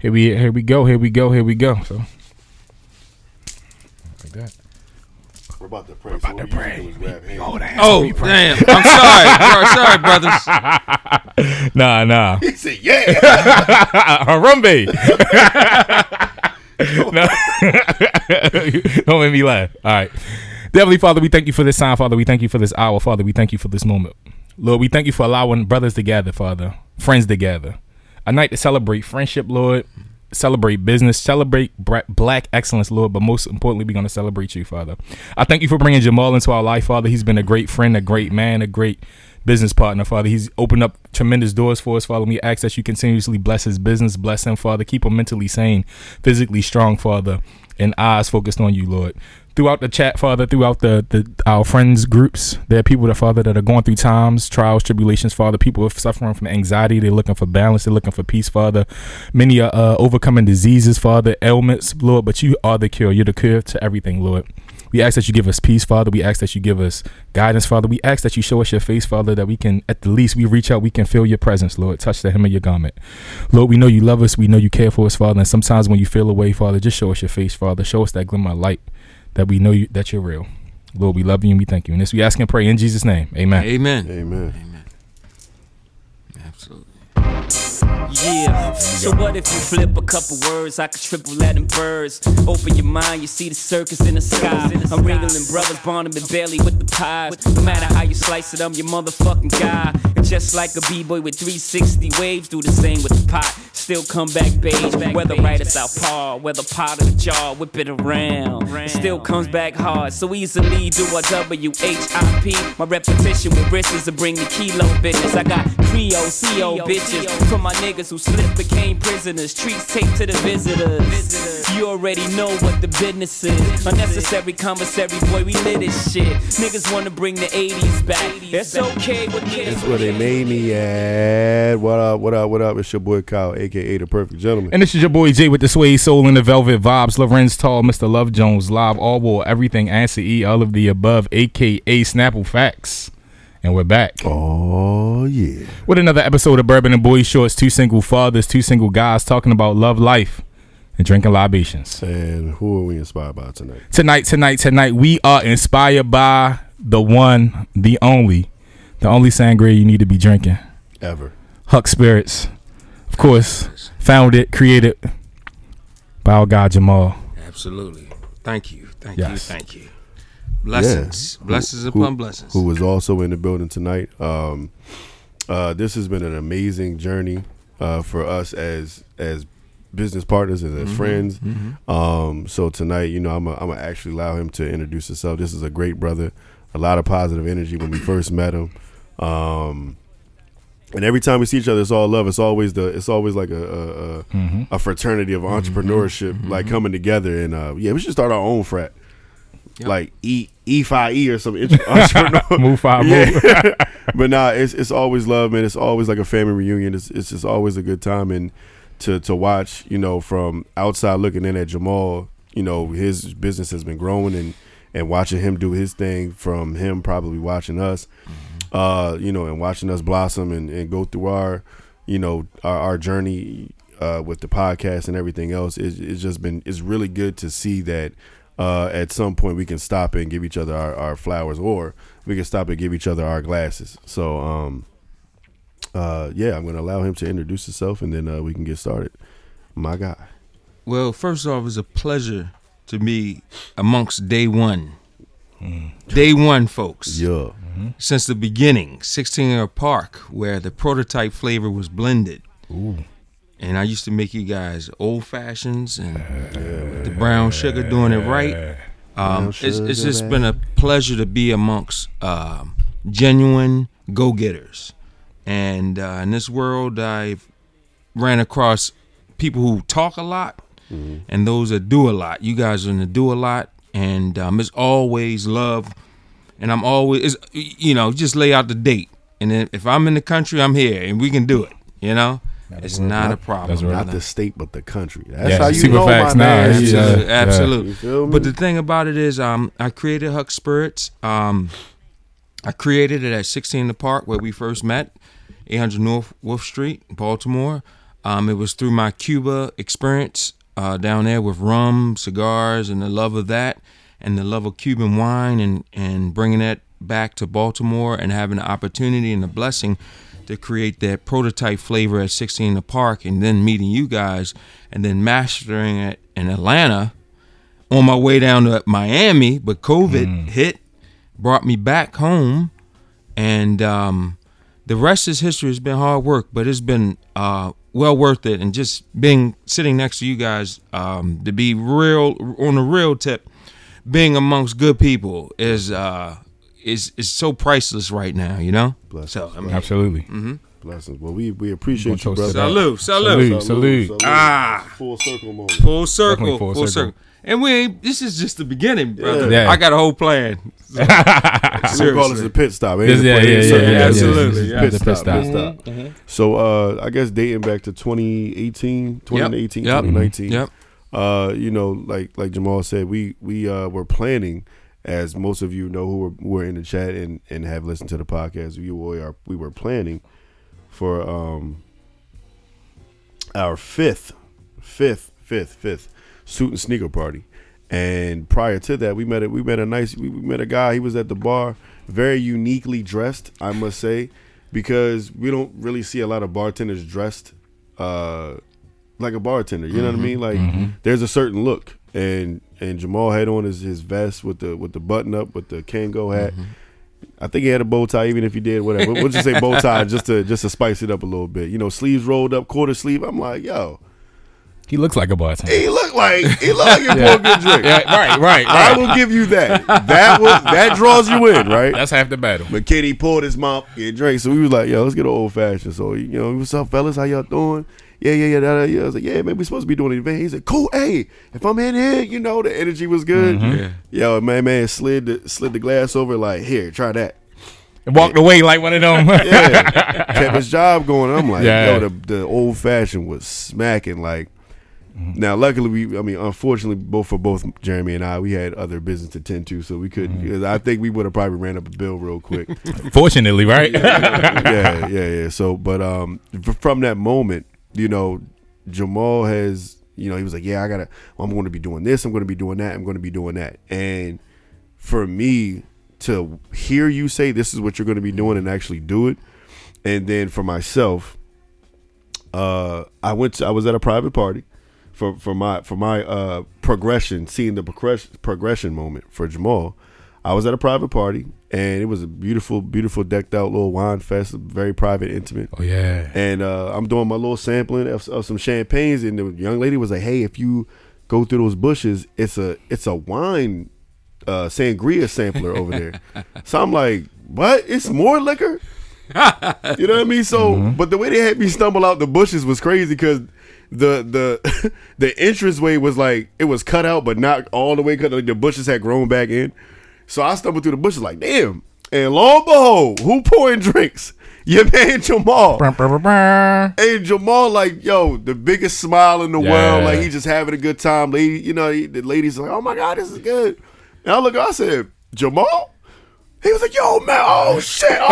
here we here we go, here we go, here we go. So like that. We're about to pray. We're about to pray. Oh damn! I'm sorry, bro. sorry, brothers. Nah, nah. He said, "Yeah." Harambe. no. Don't make me laugh. All right. Heavenly Father, we thank you for this time, Father. We thank you for this hour, Father. We thank you for this moment. Lord, we thank you for allowing brothers to gather, Father, friends to gather. A night to celebrate friendship, Lord, celebrate business, celebrate black excellence, Lord, but most importantly, we're going to celebrate you, Father. I thank you for bringing Jamal into our life, Father. He's been a great friend, a great man, a great business partner, Father. He's opened up tremendous doors for us, Father. We ask that you continuously bless his business, bless him, Father. Keep him mentally sane, physically strong, Father, and eyes focused on you, Lord. Throughout the chat, Father, throughout the, the our friends groups, there are people that Father that are going through times, trials, tribulations, Father. People are suffering from anxiety. They're looking for balance. They're looking for peace, Father. Many are uh, overcoming diseases, Father, ailments, Lord. But you are the cure. You're the cure to everything, Lord. We ask that you give us peace, Father. We ask that you give us guidance, Father. We ask that you show us your face, Father, that we can, at the least, we reach out, we can feel your presence, Lord. Touch the hem of your garment. Lord, we know you love us. We know you care for us, Father. And sometimes when you feel away, Father, just show us your face, Father. Show us that glimmer of light that we know you, that you're real. Lord, we love you and we thank you. And this we ask and pray in Jesus' name. Amen. Amen. Amen. Yeah. So what if you flip a couple words? I could triple that in birds. Open your mind, you see the circus in the sky. I'm wriggling brothers, Barnum and Bailey with the pies. No matter how you slice it, I'm your motherfucking guy. And just like a b-boy with 360 waves, do the same with the pot. Still come back beige, whether right or southpaw, whether pot or the jaw, whip it around. It still comes back hard, so easily do a W-H-I-P. My repetition with wrists to bring the kilo business. I got Creole, CO bitches from my niggas who slipped, became prisoners. Treats taped to the visitors. You already know what the business is. Unnecessary commissary, boy, we lit this shit. Niggas wanna bring the 80s back. It's okay with me. That's where they made me at. What up? What up? What up? It's your boy Kyle, aka the Perfect Gentleman. And this is your boy Jay with the Sway Soul and the Velvet Vibes. Lorenz Tall, Mr. Love Jones, Live, All War, Everything, Answer E, all of the above, aka Snapple Facts. And we're back Oh yeah. with another episode of Bourbon and Boy Shorts. Two single fathers, two single guys talking about love, life, and drinking libations. And who are we inspired by tonight? Tonight, tonight, tonight, we are inspired by the one, the only, the only sangria you need to be drinking. Ever. Hux Spirits. Of course, founded, created by our guy Jamal. Absolutely. Thank you. Thank Yes. you. Thank you. Blessings. Yeah. Blessings Who- upon blessings. Who was also in the building tonight. Um, uh, this has been an amazing journey uh, for us as as business partners and as Mm-hmm. friends. Um, so tonight, you know, I'm gonna I'm gonna actually allow him to introduce himself. This is a great brother. A lot of positive energy when we first met him. Um, and every time we see each other, it's all love. It's always the. It's always like a a, a, Mm-hmm. a fraternity of entrepreneurship, like coming together. And uh, yeah, we should start our own frat, Yep. like E E five E or some entrepreneur. Move five, move. but nah, it's it's always love, man. It's always like a family reunion. It's it's just always a good time, and to to watch, you know, from outside looking in at Jamal, you know, his business has been growing, and and watching him do his thing, from him probably watching us, uh, you know, and watching us blossom and, and go through our, you know, our, our journey uh, with the podcast and everything else. It's, it's just been it's really good to see that. Uh, at some point, we can stop and give each other our, our flowers, or we can stop and give each other our glasses. So, um, uh, yeah, I'm going to allow him to introduce himself, and then uh, we can get started. My guy. Well, first off, it's a pleasure to be amongst day one. Day one, folks. Yeah. Since the beginning, 16 Year Park, where the prototype flavor was blended. And I used to make you guys old fashions and the brown sugar doing it right. Um, it's, it's just been a pleasure to be amongst um, genuine go getters. And uh, in this world, I've ran across people who talk a lot and those that do a lot. You guys are in the do a lot, and um, it's always love. And I'm always, you know, just lay out the date. And then if I'm in the country, I'm here, and we can do it. You know, it's not a problem. That's. Not the state, but the country. That's Yeah, how you super know, facts. my Nah, man. yeah. Absolutely, absolutely. You? But the thing about it is, um, I created Hux Spirits. Um, I created it at 16 in the Park where we first met, 800 North Wolfe Street, Baltimore. Um, it was through my Cuba experience uh, down there with rum, cigars, and the love of that, and the love of Cuban wine, and and bringing that back to Baltimore and having the opportunity and the blessing to create that prototype flavor at 16 in the park, and then meeting you guys, and then mastering it in Atlanta. On my way down to Miami, but COVID hit, brought me back home, and um, the rest is history. It's been hard work, but it's been uh, well worth it. And just being sitting next to you guys um, to be real on a real tip, being amongst good people is uh, is is so priceless right now. You know. Bless So us. I mean, Absolutely. Blessings. Well, we we appreciate you, brother. to that. salute, salute, Salute. salute. Ah. full circle moment. full circle, full, full circle. circle. And we ain't. This is just the beginning, brother. Yeah. I got a whole plan. We call this Seriously. a pit stop. ain't yeah, yeah, yeah, So, yeah, yeah, absolutely, Pit, yeah. pit The pit stop. stop. Pit stop. So uh, I guess dating back to 2018, 2018, Yep. 2019. Yep. Uh, you know, like like Jamal said, we we uh, were planning, as most of you know who were, who were in the chat and, and have listened to the podcast. We were we were planning for um our fifth, fifth, fifth, fifth suit and sneaker party. And prior to that, we met a we met a nice we, we met a guy. He was at the bar, very uniquely dressed, I must say, because we don't really see a lot of bartenders dressed uh, like a bartender. You know what I mean? Like there's a certain look, and and Jamal had on his, his vest with the with the button up with the Kangol hat. Mm-hmm. I think he had a bow tie, even if he did whatever. We'll just say bow tie just to just to spice it up a little bit. You know, sleeves rolled up, quarter sleeve. I'm like, yo, He looks like a bartender. he look like he look like he pour a good drink. Yeah, right, right, I will give you that. That was that draws you in, right? That's half the battle. But Kenny pulled his mouth, get drink. So we was like, yo, let's get an old fashioned. So you know, what's up, fellas? How y'all doing? Yeah, yeah, yeah, da, da, yeah. I was like, yeah, man, we supposed to be doing an event. He said, cool. Hey, if I'm in here, you know, the energy was good. Mm-hmm. Yeah. Yo, man, man, slid the slid the glass over like, here, try that. And walked away like one of them. Yeah, kept his job going. I'm like, Yeah. yo, the the old fashioned was smacking. Like, mm-hmm. now luckily we, I mean, unfortunately, both for both Jeremy and I, we had other business to tend to, so we couldn't. Mm-hmm. 'cause I think we would have probably ran up a bill real quick. Fortunately, right? yeah, yeah, yeah. So, but um, f- from that moment, you know, Jamal has, you know, he was like, yeah, I gotta, I'm going to be doing this, I'm going to be doing that, I'm going to be doing that, and for me to hear you say this is what you're going to be doing and actually do it, and then for myself, uh, I went, to, I was at a private party. For, for my for my uh, progression, seeing the progression progression moment for Jamal, I was at a private party and it was a beautiful, beautiful decked out little wine fest, very private, intimate. oh yeah. And uh, I'm doing my little sampling of, of some champagnes, and the young lady was like, "Hey, if you go through those bushes, it's a it's a wine uh, sangria sampler over there." so I'm like, "What? It's more liquor?" you know what I mean? So, but the way they had me stumble out the bushes was crazy because the the the entranceway was like it was cut out, but not all the way cut. Like the bushes had grown back in. So I stumbled through the bushes like, damn. And lo and behold, who pouring drinks? Your man Jamal. Brr, brr, brr. Hey Jamal, like yo, the biggest smile in the Yeah. world. Like he just having a good time. Lady, you know, he, the ladies like, oh my god, this is good. And I look, I said, Jamal. He was like, yo, man, oh shit. Oh.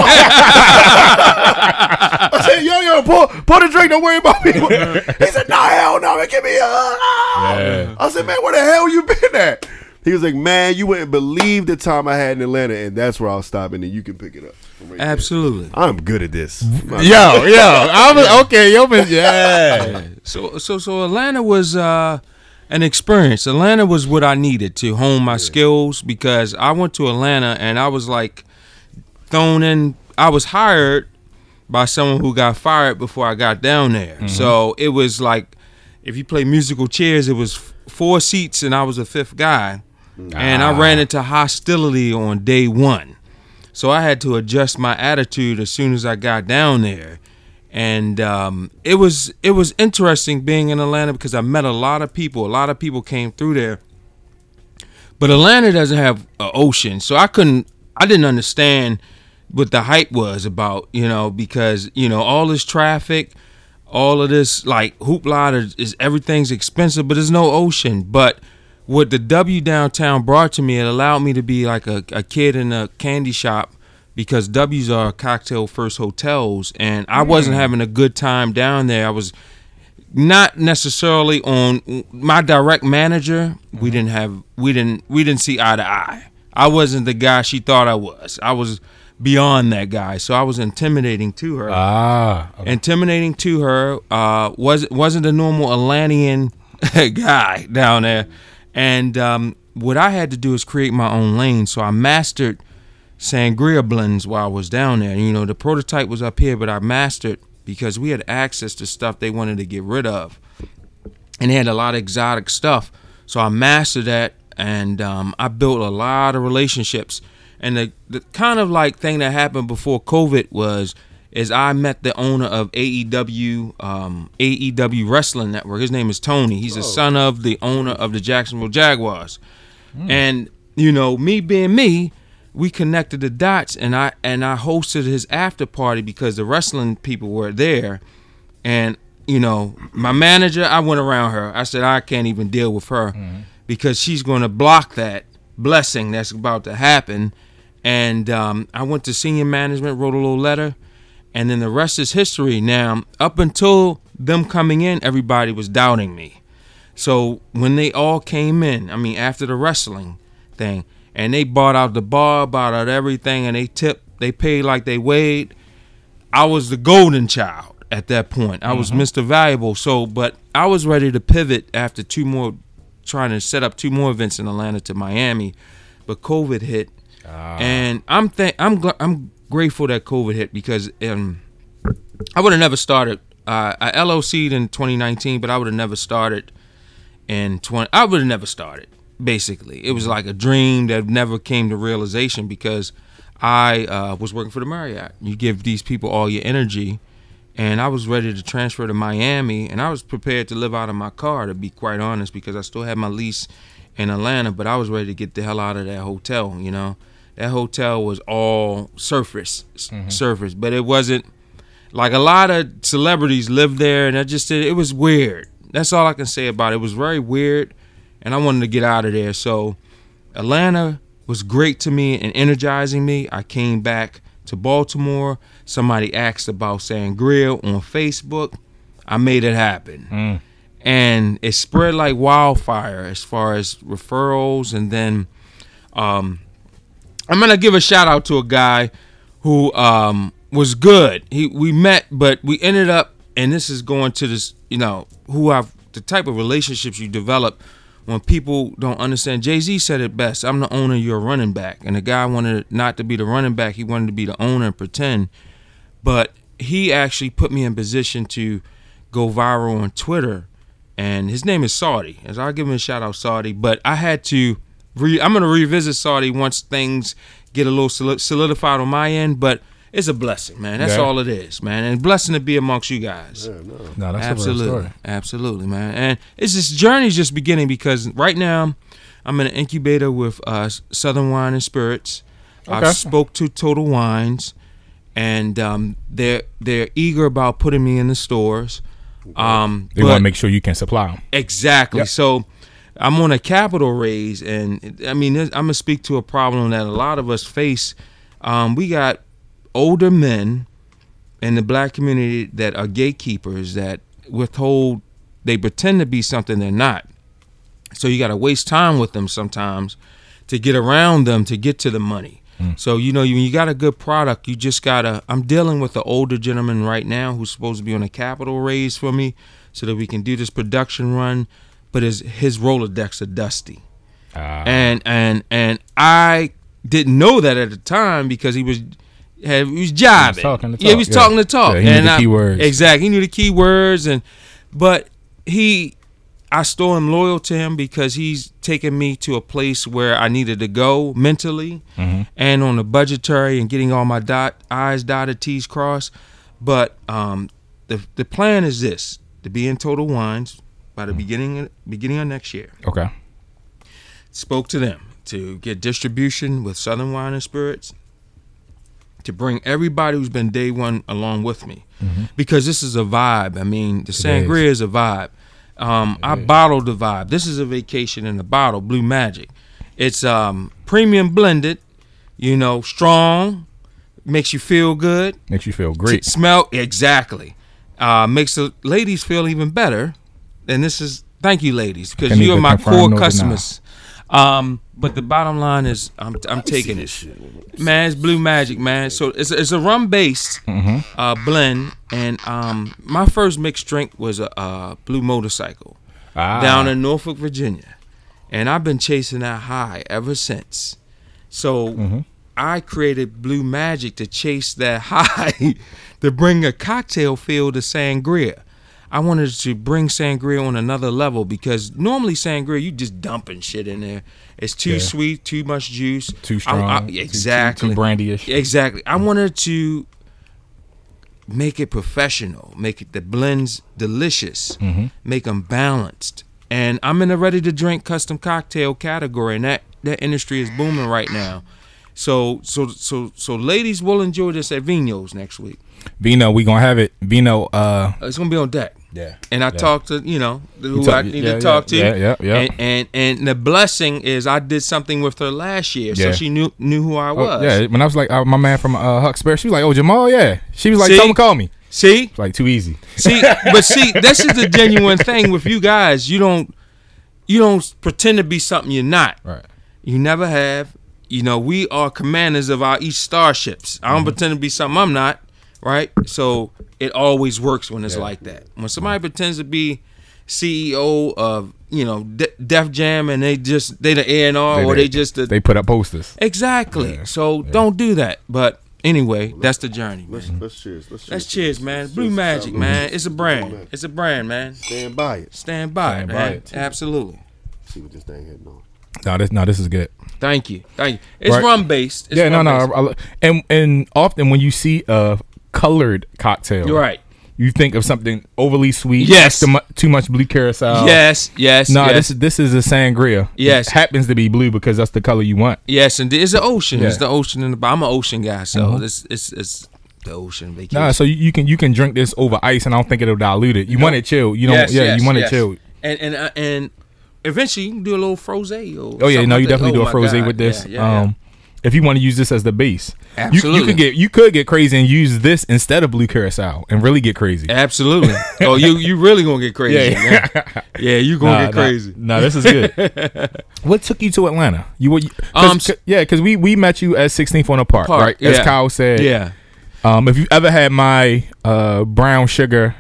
I said, yo, yo, pour, pour the drink. Don't worry about me. He said, no, hell no, man, give me a. Ah. Yeah. I said, man, where the hell you been at? He was like, man, you wouldn't believe the time I had in Atlanta, and that's where I'll stop, and then you can pick it up. from right there. Absolutely. I'm good at this. Yo, yo. I was okay. Yo, been, yeah. So so so Atlanta was uh an experience. Atlanta was what I needed to hone my skills because I went to Atlanta and I was like thrown in I was hired by someone who got fired before I got down there. So it was like if you play musical chairs, it was four seats and I was a fifth guy. And I ran into hostility on day one. So I had to adjust my attitude as soon as I got down there. And um, it was it was interesting being in Atlanta because I met a lot of people. A lot of people came through there. But Atlanta doesn't have an ocean, so I couldn't I didn't understand what the hype was about, you know, because, you know, all this traffic, all of this like hoopla is, is everything's expensive, but there's no ocean. But what the W downtown brought to me, it allowed me to be like a, a kid in a candy shop because W's are cocktail first hotels, and I wasn't having a good time down there. I was not necessarily on my direct manager. We didn't have we didn't we didn't see eye to eye. I wasn't the guy she thought I was. I was beyond that guy, so I was intimidating to her. Ah, okay. intimidating to her. Uh, was wasn't a normal Atlantean guy down there, and um, what I had to do is create my own lane. So I mastered sangria blends while I was down there. You know, the prototype was up here, but I mastered because we had access to stuff they wanted to get rid of, and they had a lot of exotic stuff. So I mastered that, and um, I built a lot of relationships. And the, the kind of like thing that happened before COVID was is I met the owner of AEW um, AEW Wrestling Network. His name is Tony. He's the son of the owner of the Jacksonville Jaguars. And you know, me being me, we connected the dots, and I and I hosted his after party because the wrestling people were there, and you know, my manager, I went around her. I said I can't even deal with her because she's going to block that blessing that's about to happen. And um, I went to senior management, wrote a little letter, and then the rest is history. Now, up until them coming in, everybody was doubting me. So when they all came in, I mean, after the wrestling thing, and they bought out the bar, bought out everything, and they tipped, they paid like they weighed. I was the golden child at that point. I was mm-hmm. Mr. Valuable. So, but I was ready to pivot after two more, trying to set up two more events in Atlanta to Miami, but COVID hit, ah. and I'm th- I'm gl- I'm grateful that COVID hit because um, I would have never started. Uh, I LOC'd in 2019, but I would have never started in 20. I would have never started. Basically, it was like a dream that never came to realization because I uh, was working for the Marriott. You give these people all your energy, and I was ready to transfer to Miami, and I was prepared to live out of my car, to be quite honest, because I still had my lease in Atlanta, but I was ready to get the hell out of that hotel. You know, that hotel was all surface, s- surface, but it wasn't like a lot of celebrities lived there, and I just it was weird. That's all I can say about it. It was very weird, and I wanted to get out of there. So Atlanta was great to me and energizing me. I came back to Baltimore. Somebody asked about Sangria on Facebook. I made it happen. And it spread like wildfire as far as referrals. And then um, I'm to give a shout out to a guy who um, was good. He We met, but we ended up, and this is going to this, you know, who I've, the type of relationships you develop when people don't understand. Jay Z said it best I'm the owner, you're running back. And the guy wanted not to be the running back, he wanted to be the owner and pretend. But he actually put me in position to go viral on Twitter. And his name is Saudi. As I'll give him a shout out, Saudi. But I had to, re- I'm going to revisit Saudi once things get a little solidified on my end. But it's a blessing, man. That's Yeah. all it is, man. And blessing to be amongst you guys. no, that's a real Absolutely, story. absolutely, man. And it's this journey's just beginning because right now I'm in an incubator with uh, Southern Wine and Spirits. Okay. I've spoke to Total Wines, and um, they're they're eager about putting me in the stores. Um, They want to make sure you can supply them. Exactly. Yep. So I'm on a capital raise, and I mean, I'm gonna speak to a problem that a lot of us face. Um, we got older men in the black community that are gatekeepers that withhold. They pretend to be something they're not. So you got to waste time with them sometimes to get around them to get to the money. So you know, you you got a good product, you just gotta. I'm dealing with an older gentleman right now who's supposed to be on a capital raise for me, so that we can do this production run. But his his Rolodex are dusty, Ah. and and and I didn't know that at the time because he was. Had, he was jiving. talking the Yeah, he talk, was yeah. talking the talk. Yeah, he knew and the I- keywords. Exactly. He knew the key words and but he I still am loyal to him because he's taken me to a place where I needed to go mentally Mm-hmm. and on the budgetary and getting all my dot I's dotted, T's crossed. But um, the the plan is this: to be in Total Wines by the beginning beginning of next year. Okay. Spoke to them to get distribution with Southern Wine and Spirits to bring everybody who's been day one along with me because this is a vibe. I mean, the sangria is. a vibe. Um, I bottled the vibe. This is a vacation in a bottle, Blue Magic. It's um, premium blended, you know, strong, makes you feel good. Makes you feel great. T- smell exactly. uh, makes the ladies feel even better. And this is thank you, ladies, because you are my core customers. Um, but the bottom line is, I'm I'm taking it. Man, it's Blue Magic, man. So it's it's a rum based Mm-hmm. uh, blend, and um, my first mixed drink was a uh, Blue Motorcycle Ah. down in Norfolk, Virginia, and I've been chasing that high ever since. So Mm-hmm. I created Blue Magic to chase that high, to bring a cocktail feel to sangria. I wanted to bring sangria on another level because normally sangria you just dumping shit in there. It's too Yeah. sweet, too much juice, Too I- strong. I- too- too- exactly, Too, brandyish. Exactly. I wanted to make it professional, make it the blends delicious, Mm-hmm. make them balanced. And I'm in the ready to drink custom cocktail category, and that that industry is booming right now. So so so so ladies will enjoy this at Vino's next week. Vino, we gonna have it. Vino, uh, It's gonna be on deck. Yeah. And I Yeah. talked to you know who talk- I need yeah, to talk yeah, to. yeah, yeah, yeah. And, and and the blessing is I did something with her last year, so she knew knew who I Oh, was. yeah, when I was like uh, my man from uh, Huxbury, she was like, "Oh, Jamal, yeah." She was like, See? "Someone call me." See, Like too easy. See, but see, this is the genuine thing with you guys. You don't, you don't pretend to be something you're not. Right. You never have. You know, we are commanders of our each starships. I don't pretend to be something I'm not. Right. So it always works when it's Yeah. like that. When somebody pretends to be CEO of you know De- Def Jam and they just they the A and R or they just the they put up posters. exactly. Yeah. So don't do that. But anyway, that's the journey. Let's, let's cheers. Let's cheers. Let's cheers, man. Let's Blue cheers. Magic, man. It's a brand. Man. It's a brand, man. Stand by it. Stand by Stand it, by man. it. Absolutely. See what this thing hitting on. No, this no, this is good. Thank you. Thank you. It's Right. rum based. yeah, no, no. I, I- and and often when you see a colored cocktail, You're right. you think of something overly sweet. Yes. too, mu- too much blue curacao. yes, yes, No, yes. this is this is a sangria. Yes. it happens to be blue because that's the color you want. yes, and it's the ocean. It's the ocean in the. I'm an ocean guy, so Mhm. it's it's it's the ocean vacation. Nah, so you, can you can drink this over ice, and I don't think it'll dilute it. You want it chilled. You don't. Yes, yeah, yes, you want yes. it chilled. and and uh, and eventually you can do a little froze. Or Oh yeah, no, you like that. definitely Oh, do a froze God. with this. Yeah, yeah, yeah. um, if you want to use this as the base, You- You, could get you could get crazy and use this instead of blue curacao and really get crazy. Absolutely. oh, you you really gonna get crazy? Yeah. Yeah, yeah, you gonna get crazy. No, this is good. what took you to Atlanta? You were, Um, yeah, because we we met you at 16th on the park, Park, right? As yeah. Kyle said. Yeah. Um, if you ever had my uh brown sugar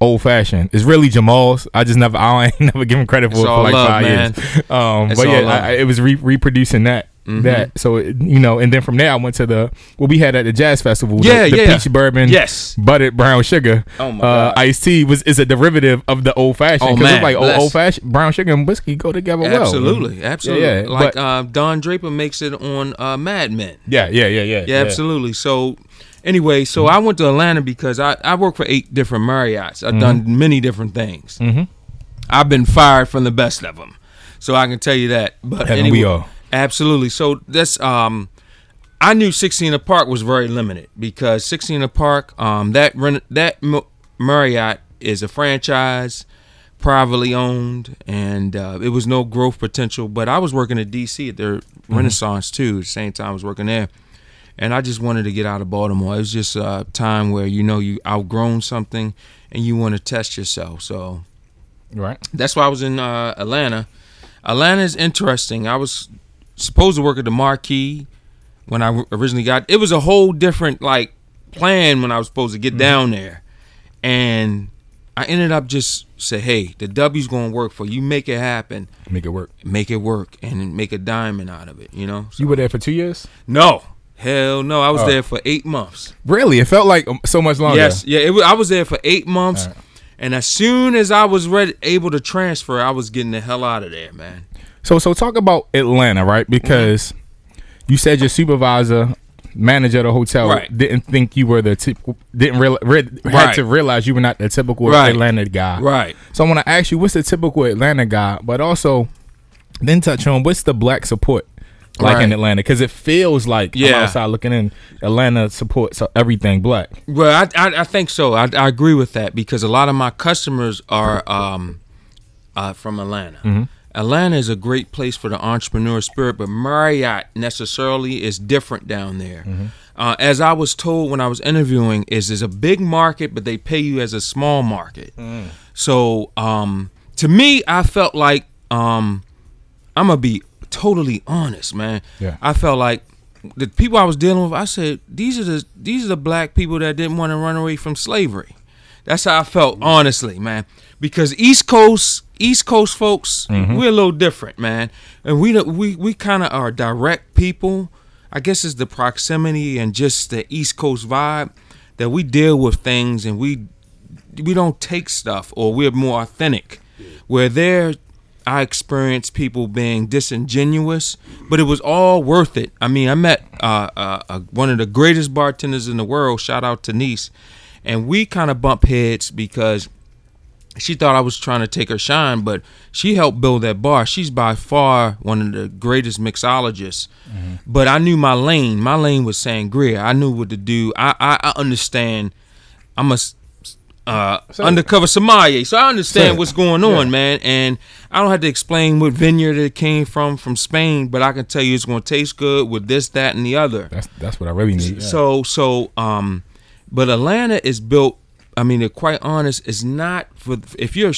old fashioned, it's really Jamal's. I just never I ain't never give him credit for it for like love, five man. years. Um, but yeah. I- it was re- reproducing that. Mhm. That so it, you know, and then from there I went to the what we had at the jazz festival. Yeah, the, the yeah. peach bourbon, Yes. buttered brown sugar. Oh my uh, God. iced tea was is a derivative of the old fashioned Oh, because it's man, like old, bless. old fashioned brown sugar and whiskey go together well. Absolutely, absolutely. Yeah, yeah, like but- uh, Don Draper makes it on uh, Mad Men. Yeah, yeah, yeah, yeah, Yeah, absolutely. So, anyway, so I went to Atlanta because I, I work for eight different Marriotts. I've done many different things. Mm-hmm. I've been fired from the best of them, so I can tell you that. But anyway, we all? Absolutely. So that's um, I knew 16 the Park was very limited because 16 the Park um that that Marriott is a franchise, privately owned, and uh, it was no growth potential. But I was working at DC at their Renaissance too. At the same time, I was working there. And I just wanted to get out of Baltimore. It was just a time where you know you outgrown something and you want to test yourself. So Right. that's why I was in uh, Atlanta. Atlanta is interesting. I was supposed to work at the Marquis when I originally got. It was a whole different like plan when I was supposed to get down there, and I ended up just say, "Hey, the W's gonna work for you. Make it happen. Make it work. Make it work, and make a diamond out of it." You know? So- You were there for two years. no, hell no. I was Oh. there for eight months. Really, it felt like um, so much longer. Yes, yeah. It was, I was there for eight months, Alright. and as soon as I was ready, able to transfer, I was getting the hell out of there, man. So so talk about Atlanta, right? Because you said your supervisor, manager of the hotel, Right. didn't think you were the tip, didn't real, re- had Right. to realize you were not the typical Right. Atlanta guy. Right. So I want to ask you, what's the typical Atlanta guy? But also, then touch on what's the black support like in Atlanta? Because it feels like yeah. I'm outside looking in. Atlanta supports everything black. Well, I, I I think so. I, I agree with that because a lot of my customers are um, uh, from Atlanta. Atlanta is a great place for the entrepreneur spirit, but Marriott necessarily is different down there. uh, as I was told when I was interviewing, is there's a big market, but they pay you as a small market. So um, to me, I felt like um, I'm gonna be totally honest, man. Yeah. I felt like the people I was dealing with. I said these are the these are the black people that didn't want to run away from slavery. That's how I felt, honestly, man. Because East Coast East Coast folks, we're a little different, man, and we we we kind of are direct people. I guess it's the proximity and just the East Coast vibe that we deal with things and we we don't take stuff or we're more authentic. Where there, I experienced people being disingenuous, but it was all worth it. I mean, I met uh, uh, uh, one of the greatest bartenders in the world. Shout out to Nice, and we kind of bump heads because she thought I was trying to take her shine, but she helped build that bar. She's by far one of the greatest mixologists. But I knew my lane. My lane was sangria. I knew what to do. I I, I understand. I'm a uh, undercover sommelier, so I understand it. what's going on, man. And I don't have to explain what vineyard it came from from Spain, but I can tell you it's going to taste good with this, that, and the other. That's that's what I really need. yeah. So so um, but Atlanta is built. I mean, to quite honest, it's not for if you're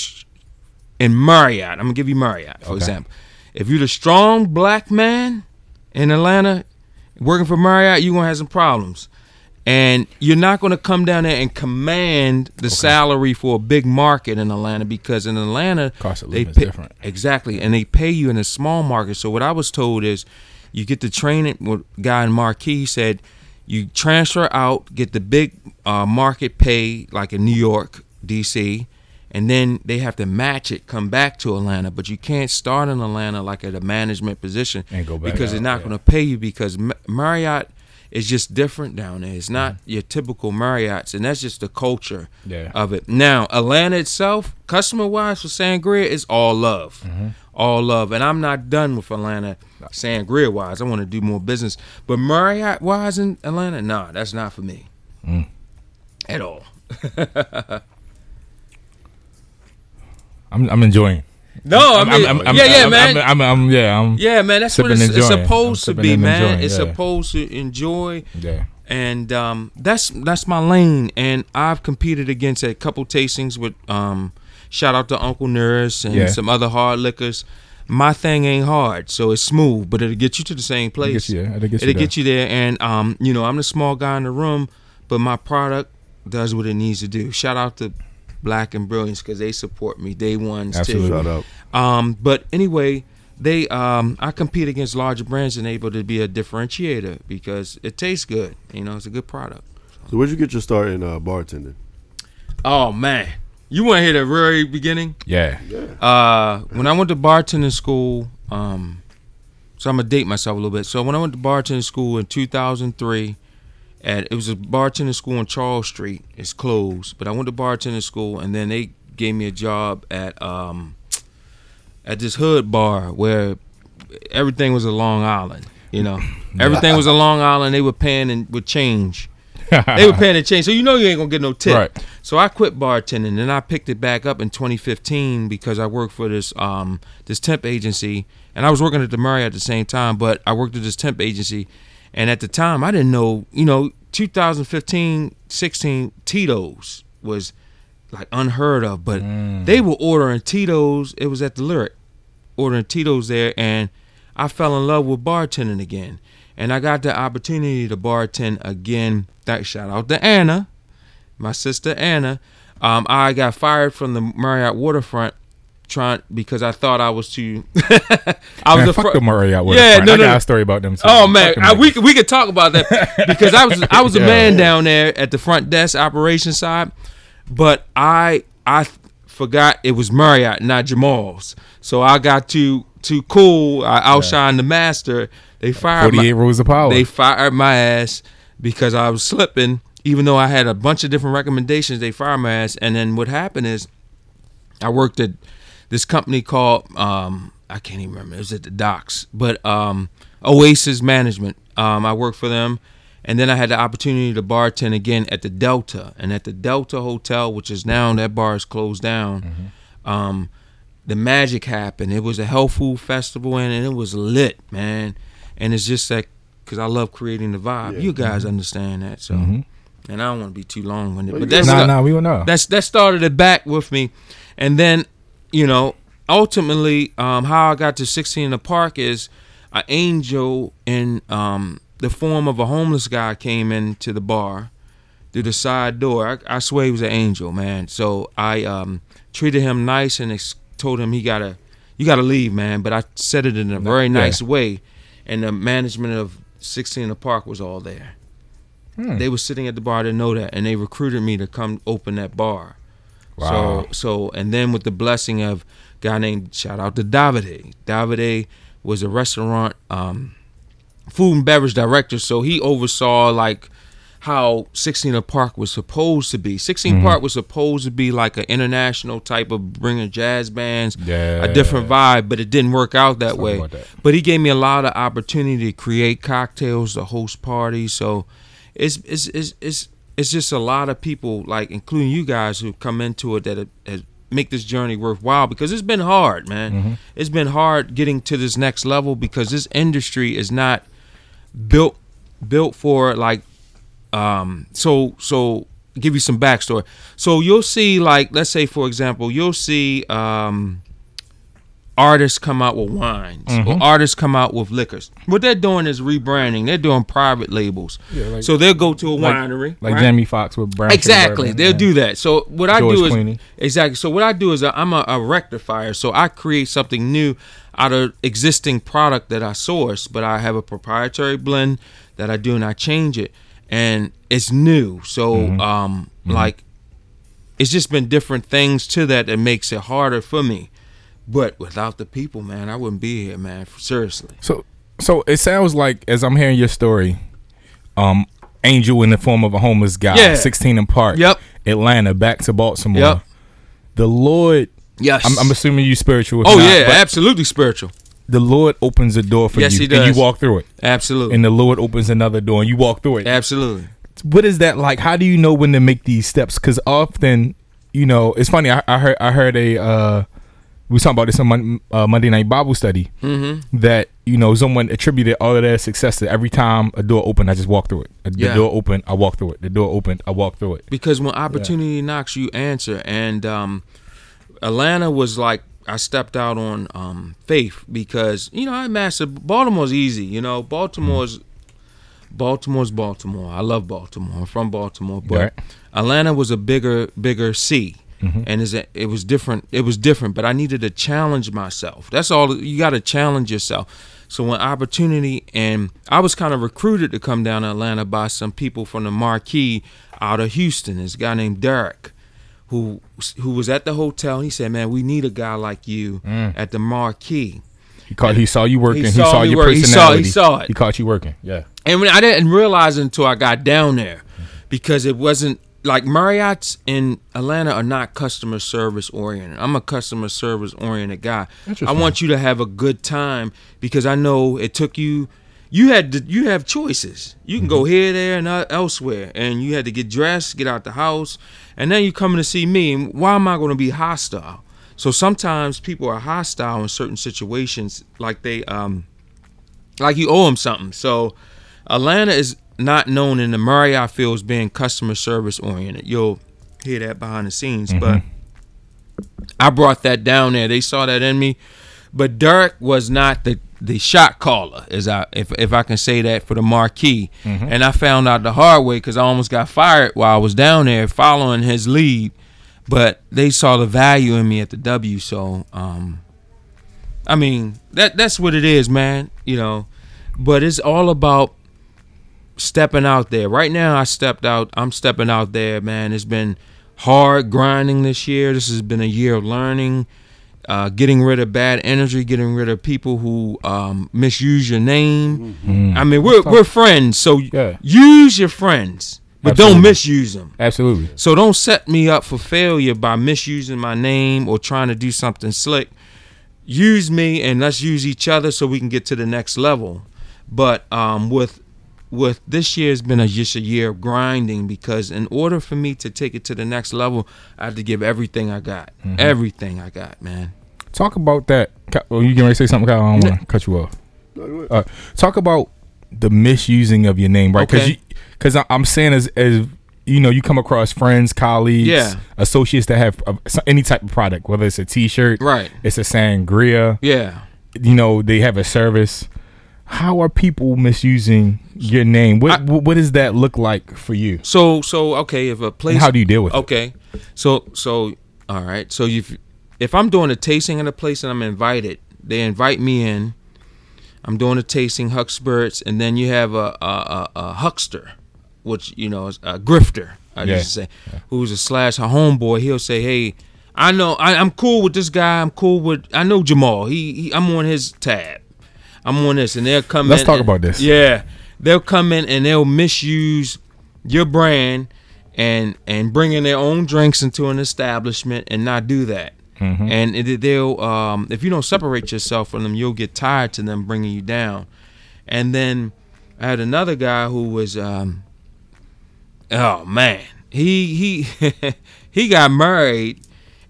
in Marriott. I'm gonna give you Marriott for Okay. example. If you're the strong black man in Atlanta working for Marriott, you're gonna have some problems. And you're not going to come down there and command the salary for a big market in Atlanta because in Atlanta Cost of they living is pay- different. Exactly, and they pay you in a small market. So what I was told is, you get the training. What guy in Marquis said, you transfer out, get the big uh, market pay like in New York, D.C., and then they have to match it, come back to Atlanta. But you can't start in Atlanta like at a management position And go back because out, they're not yeah. going to pay you because Marriott is just different down there. It's not your typical Marriotts, and that's just the culture Mm-hmm. Yeah. of it. Now, Atlanta itself, customer wise for Sangria, is all love, Mm-hmm. all love, and I'm not done with Atlanta Sangria wise. I want to do more business, but Marriott wise in Atlanta, nah, that's not for me Mm. at all. I'm I'm enjoying. No, I I'm, mean, I'm, I'm, yeah, yeah, I'm, man. I'm, I'm, yeah, I'm, yeah, man, that's what it's, it's supposed to be, man. enjoying, It's yeah. supposed to enjoy yeah. and um, that's that's my lane. And I've competed against a couple tastings with um, shout out to Uncle Nearest and Yeah. some other hard liquors. My thing ain't hard, so it's smooth, but it'll get you to the same place. get you. It'll get you It'll there. get you there, and um, you know, I'm the small guy in the room, but my product does what it needs to do. Shout out to Black and Brilliance because they support me day ones Absolutely. too. Shout out. Um, but anyway, they um, I compete against larger brands and able to be a differentiator because it tastes good. You know, it's a good product. So where'd you get your start in uh, bartending? Oh man, you want to hear the very beginning? Yeah. Uh, when I went to bartending school, um, so I'm gonna date myself a little bit. So when I went to bartending school in 2003, at it was a bartending school on Charles Street. It's closed, but I went to bartending school, and then they gave me a job at um, at this hood bar where everything was a Long Island. You know, everything was a Long Island. They were paying and with change. they were paying the change, so you know you ain't gonna get no tip. Right. So I quit bartending, and I picked it back up in 2015 because I worked for this um this temp agency, and I was working at the Marriott at the same time. But I worked at this temp agency, and at the time I didn't know, you know, 2015, 16 Tito's was like unheard of, but they were ordering Tito's. It was at the Lyric, ordering Tito's there, and I fell in love with bartending again. And I got the opportunity to bartend again. That shout out to Anna, my sister Anna. Um, I got fired from the Marriott Waterfront trying because I thought I was too. I Man, the fuck fir- the Marriott. Yeah, Waterfront. no, I no, got no. a story about them too. Oh man, I, we could- we could talk about that because I was I was a Yeah. man down there at the front desk operation side, but I I forgot it was Marriott, not Jamal's. So I got too too cool. I outshined the master. They fired my, 48 rules of power. they fired my ass because I was slipping. Even though I had a bunch of different recommendations, they fired my ass. And then what happened is, I worked at this company called um, I can't even remember. It was at the docks, but um, Oasis Management. Um, I worked for them, and then I had the opportunity to bartend again at the Delta, and at the Delta Hotel, which is now that bar is closed down. Um, the magic happened. It was a health food festival, and, and it was lit, man. And it's just that because I love creating the vibe. Yeah. You guys understand that, so. Mhm. And I don't want to be too long winded, but that's Nah, nah, we don't know. that's that started it back with me, and then you know ultimately um, how I got to 16 in the park is an angel in um, the form of a homeless guy came into the bar through the side door. I, I swear he was an angel, man. So I um, treated him nice and ex- told him he gotta you gotta leave, man. But I said it in a very Yeah. nice way, and the management of 16 in the park was all there. Hmm. They were sitting at the bar to know that, and they recruited me to come open that bar. Wow. So so and then with the blessing of a guy named shout out to Davide. Davide was a restaurant um, food and beverage director, so he oversaw like how 16 the Park was supposed to be. 16 Mhm. Park was supposed to be like an international type of bringing jazz bands, yeah. a different vibe, but it didn't work out that Let's way. that. But he gave me a lot of opportunity to create cocktails, to host parties. So it's it's it's it's, it's just a lot of people, like including you guys, who come into it that have, have make this journey worthwhile because it's been hard, man. Mhm. It's been hard getting to this next level because this industry is not built built for like um so so give you some backstory so you'll see like let's say for example you'll see um artists come out with wines or Mhm. artists come out with liquors what they're doing is rebranding they're doing private labels Yeah, like- so they'll go to a like- winery like right? Jamie Foxx with Brown. Exactly they'll yeah. do that so what i do is Clooney. exactly so what i do is i'm a, a rectifier so i create something new out of existing product that i source but i have a proprietary blend that i do and i change it and it's new so Mhm. um like it's just been different things to that that makes it harder for me but without the people man i wouldn't be here man seriously So, so it sounds like as I'm hearing your story, um, Angel in the form of a homeless guy, Yeah. 16 in Park, Yep. Atlanta, back to Baltimore. Yep. The Lord, yes I'm, I'm assuming you spiritual. oh not, yeah absolutely spiritual the Lord opens a door for Yes, you, and you walk through it, absolutely and the Lord opens another door, and you walk through it. absolutely what is that like? How do you know when to make these steps? Because often, you know, it's funny. I, I heard I heard a uh, we was talking about this on Mon- uh, Monday night Bible study mm-hmm that you know someone attributed all of their success to every time a door opened, I just walked through it. The Yeah. door opened, I walked through it. The door opened, I walked through it. because when opportunity knocks you answer and um atlanta was like i stepped out on um faith because you know i mastered baltimore's easy you know baltimore's baltimore's baltimore i love baltimore i'm from baltimore but Right. atlanta was a bigger bigger c Mhm. and is it was different it was different but i needed to challenge myself that's all you got to challenge yourself so when opportunity and i was kind of recruited to come down to atlanta by some people from the marquis out of houston this guy named derek who who was at the hotel he said man we need a guy like you Mm. at the marquis He caught. He saw you working. He saw saw, your work- he saw- he saw it. He caught you working. Yeah. and when I didn't realize until I got down there, because it wasn't like Marriott's in Atlanta are not customer service oriented. I'm a customer service oriented guy. I want you to have a good time because I know it took you. You had to, you have choices. You can go here, there, and uh, elsewhere, and you had to get dressed, get out the house, and then you coming to see me. and Why am I going to be hostile? So sometimes people are hostile in certain situations, like they um, like you owe them something. So Atlanta is not known in the Marriott field as being customer service oriented. You'll hear that behind the scenes, but I brought that down there. They saw that in me, but Dirk was not the the shot caller, as I if if I can say that for the Marquis. And I found out the hard way because I almost got fired while I was down there following his lead. But they saw the value in me at the W, so um, I mean that that's what it is, man. You know, but it's all about stepping out there. Right now, I stepped out. I'm stepping out there, man. It's been hard grinding this year. This has been a year of learning, uh, getting rid of bad energy, getting rid of people who um, misuse your name. Mm. I mean, we're we're friends, so Yeah. use your friends, but don't misuse them. Absolutely. So don't set me up for failure by misusing my name or trying to do something slick. Use me and let's use each other so we can get to the next level. But um, with with this year has been a just a year of grinding because in order for me to take it to the next level, I had to give everything I got, everything I got, man. Talk about that. Ka- Oh, you getting ready to say something? Kyle? I don't want to cut you off. No, go ahead. Uh, talk about the misusing of your name, right? Because Okay. because I'm saying as as you know, you come across friends, colleagues, Yeah. associates that have uh, so- any type of product, whether it's a T-shirt, Right. It's a sangria, Yeah. you know, they have a service. How are people misusing your name? What I- what, does that look like for you? So so okay, if a place And how do you deal with it? Okay. So so all right. So if if I'm doing a tasting in a place and I'm invited, they invite me in. I'm doing a tasting, Hux Spirits, and then you have a a, a, a huckster, which you know is a grifter. I Yeah. to say, who's a slash a homeboy. He'll say, "Hey, I know I, I'm cool with this guy. I'm cool with I know Jamal. He, he I'm on his tab. I'm on this, and they'll come. In. Let's talk and- about this. Yeah, they'll come in and they'll misuse your brand and and bring in their own drinks into an establishment and not do that. Mm-hmm. And it, they'll um, if you don't separate yourself from them, you'll get tired to them bringing you down. And then I had another guy who was um, oh man, he he he got married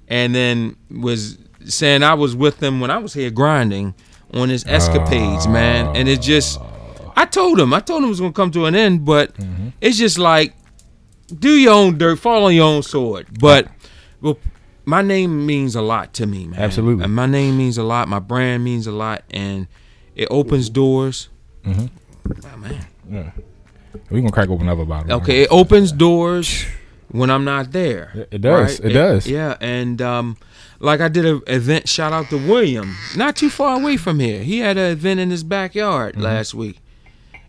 and then was saying I was with him when I was here grinding on his escapades, man. And it just I told him, I told him it was gonna come to an end, but Mm-hmm. it's just like do your own dirt, fall on your own sword. But well, my name means a lot to me, man. Absolutely. And my name means a lot. My brand means a lot, and it opens doors. Mm-hmm. Oh, man. Yeah. We gonna crack open another bottle. Okay, it opens doors when I'm not there. It- it does, it does. Yeah, and um, like I did an event. Shout out to William, not too far away from here. He had an event in his backyard Mm-hmm. last week.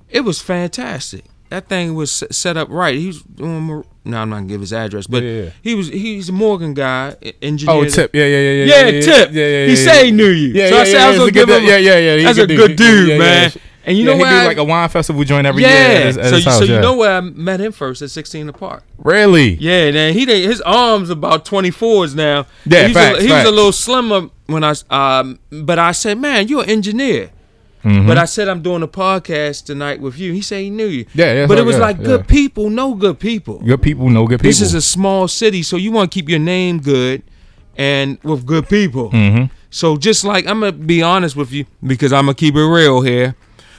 It was fantastic. That thing was set up right. He was doing. mar- No, I'm not gonna give his address, but Yeah, yeah. he was. He's a Morgan guy, engineer. Oh, tip. Yeah, yeah, yeah, Yeah, yeah. Tip. Yeah, yeah, He yeah, said he knew you. Yeah, So yeah, I said yeah, I was gonna give him. Yeah, yeah, yeah. he's that's a good dude, Yeah, yeah, man. Yeah. And you Yeah, know he what? do I- like a wine festival joint every yeah. year. At his, at so, his you- house, so yeah. you know where I met him first at 16 apart. really? Yeah, man. He did, his arms about 24s now. Yeah, he's facts, a, he was a little slimmer when I um. But I said, man, you're an engineer. Mm-hmm. But I said I'm doing a podcast tonight with you. He said he knew you. Yeah, yeah, But so it was good, like yeah. good people no good people. Good people know good people. This is a small city, so you want to keep your name good and with good people. Mm-hmm. So just like I'm gonna be honest with you because I'm gonna keep it real here.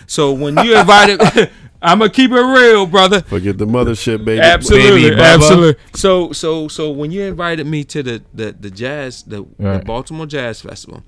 So when you invited, I'm gonna keep it real, brother. Forget the mothership, baby. Absolutely, Baby absolutely. So so so when you invited me to the the the jazz the, the Baltimore Jazz Festival,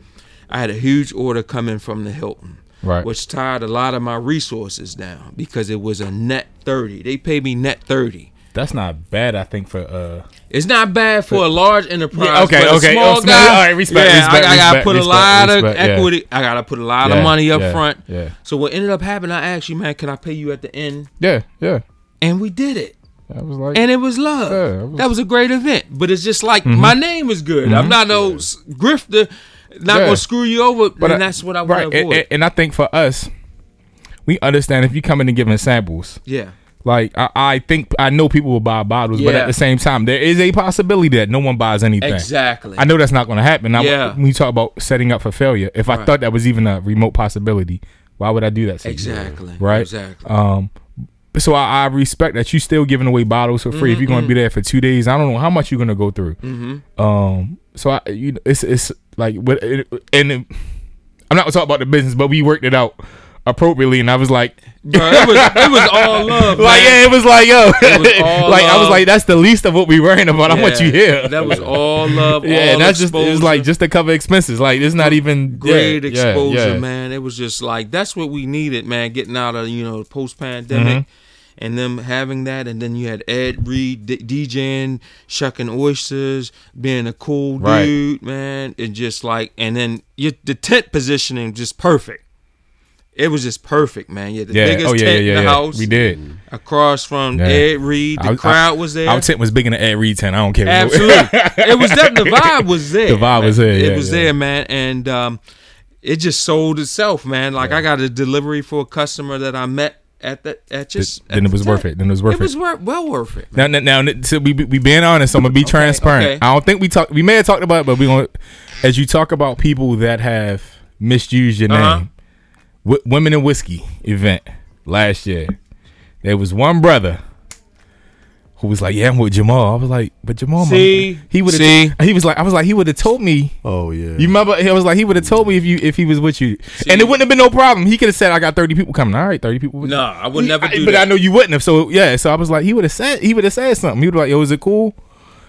I had a huge order coming from the Hilton. Right. Which tied a lot of my resources down because it was a net thirty. They paid me net thirty. That's not bad. I think for uh. It's not bad for a large enterprise. Yeah, okay, a okay. Small Oh, small- guy, all right, respect, yeah, respect, I, I gotta respect, put a lot of yeah. equity. I gotta put a lot Yeah, of money up yeah, front. yeah. So what ended up happening? I asked you, man, can I pay you at the end? Yeah, yeah. And we did it. I was like, and it was love. Yeah, was- Mm-hmm. that was a great event. But it's just like my name is good. I'm not no grifter. Not Yeah. gonna screw you over. But and I- that's what I right. want to avoid. and- and I think for us, we understand if you come in and giving samples, yeah. Like I, I think I know people will buy bottles, but at the same time, there is a possibility that no one buys anything. Exactly. I know that's not going to happen. I, Yeah. When you talk about setting up for failure, if I thought that was even a remote possibility, why would I do that? Exactly. Right. Exactly. Um, so I, I respect that you still giving away bottles for free. If you're going to be there for two days, I don't know how much you're going to go through. Mm-hmm. Um, so I, you, it's it's like what, and it, I'm not gonna talk about the business, but we worked it out appropriately, and I was like, Bro, it was it was all love. like man. yeah, it was like yo, was all like I was like that's the least of what we worrying about. I want Yeah. you here. That was all love. yeah, all and that's just it was like just to cover expenses. Like it's not even great yeah, yeah, exposure, yeah. man. It was just like that's what we needed, man. Getting out of you know post pandemic, Mm-hmm. and them having that, and then you had Ed Reed d- DJing, shucking oysters, being a cool Right. dude, man. It just like, and then you, the tent positioning just perfect. It was just perfect, man. Yeah, the Yeah. biggest Oh yeah, yeah, tent yeah. in the yeah. house. We did. across from Yeah. Ed Reed. The I- I- crowd was there. Our tent was bigger than Ed Reed tent. I don't care. Absolutely, it was that the vibe was there. The vibe was there, It yeah, was yeah. there, man, and um, it just sold itself, man. Like I got a delivery for a customer that I met at the at just. then at it was worth it. Then it was worth It It was it. wor- well worth it. Now, now, now so we we being honest. I'm gonna be transparent. okay. I don't think we talked. We may have talked about it, but we gonna as you talk about people that have misused your name. W- Women and whiskey event last year. There was one brother who was like, "Yeah, I'm with Jamal." I was like, "But Jamal, See? motherfucker, he would See? He was like, "I was like, he would have told me." Oh yeah. You remember? I was like, he would have told me if you if he was with you, and it wouldn't have been no problem. He could have said, "I got 30 people coming." All right, 30 people. With you. Nah, I would He- never I- do but that. I know you wouldn't have. So yeah, so I was like, he would have said he would have said something. He would like, "Yo, is it cool?"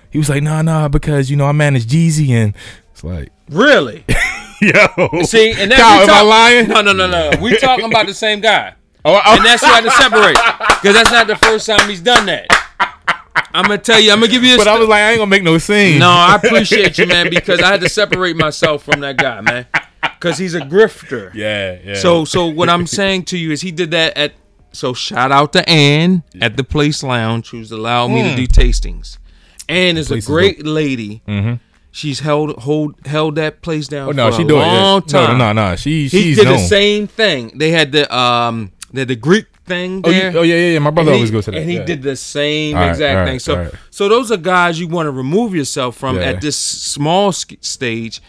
He was like, "Nah, nah, because you know I manage Jeezy and it's like, Really? yo, See, and then Kyle, we am I lying? No, no, no, no. We talking about the same guy, Oh, oh, and that's why I had to separate because that's not the first time he's done that. I'm gonna tell you. I'm gonna give you. A but I was like, I ain't gonna make no scene. no, I appreciate you, man, because I had to separate myself from that guy, man, because he's a grifter. Yeah, yeah. So, so what I'm saying to you is he did that at. So shout out to Ann at the Place Lounge, who's allowed me to mm. do tastings. Ann is a. Place is great lady. Mm-hmm. She's held hold held that place down oh no, for she a do it. long yeah. time. No, no, no. She he she's did known. the same thing. They had the um had the Greek thing Oh, you- there. oh yeah, yeah, yeah. My brother And always he, goes to that. and he yeah. did the same right, exact right, thing. So, right. so those are guys you want to remove yourself from Yeah. at this small sk- stage,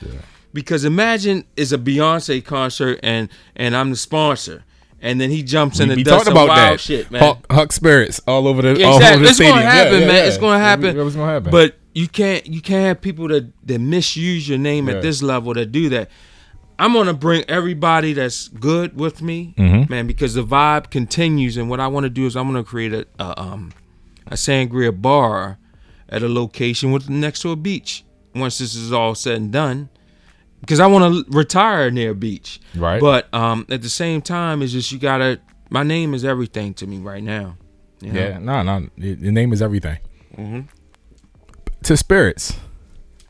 because imagine it's a Beyonce concert and and I'm the sponsor, and then he jumps in We, and we does some about wild that. shit, man. Hux, Hux spirits all over the Yeah, all over exactly. the It's stadium. gonna happen, yeah, man. yeah. It's gonna happen. It was gonna happen. But you can't you can't have people that that misuse your name at this level that do that. I'm gonna bring everybody that's good with me, Mm-hmm. man, because the vibe continues. And what I want to do is I'm gonna create a, a um a sangria bar at a location with next to a beach. Once this is all said and done, because I want to retire near a beach. Right. But um at the same time, it's just you gotta. My name is everything to me right now. you know? yeah, no, no. Your name is everything. Mm-hmm. To spirits,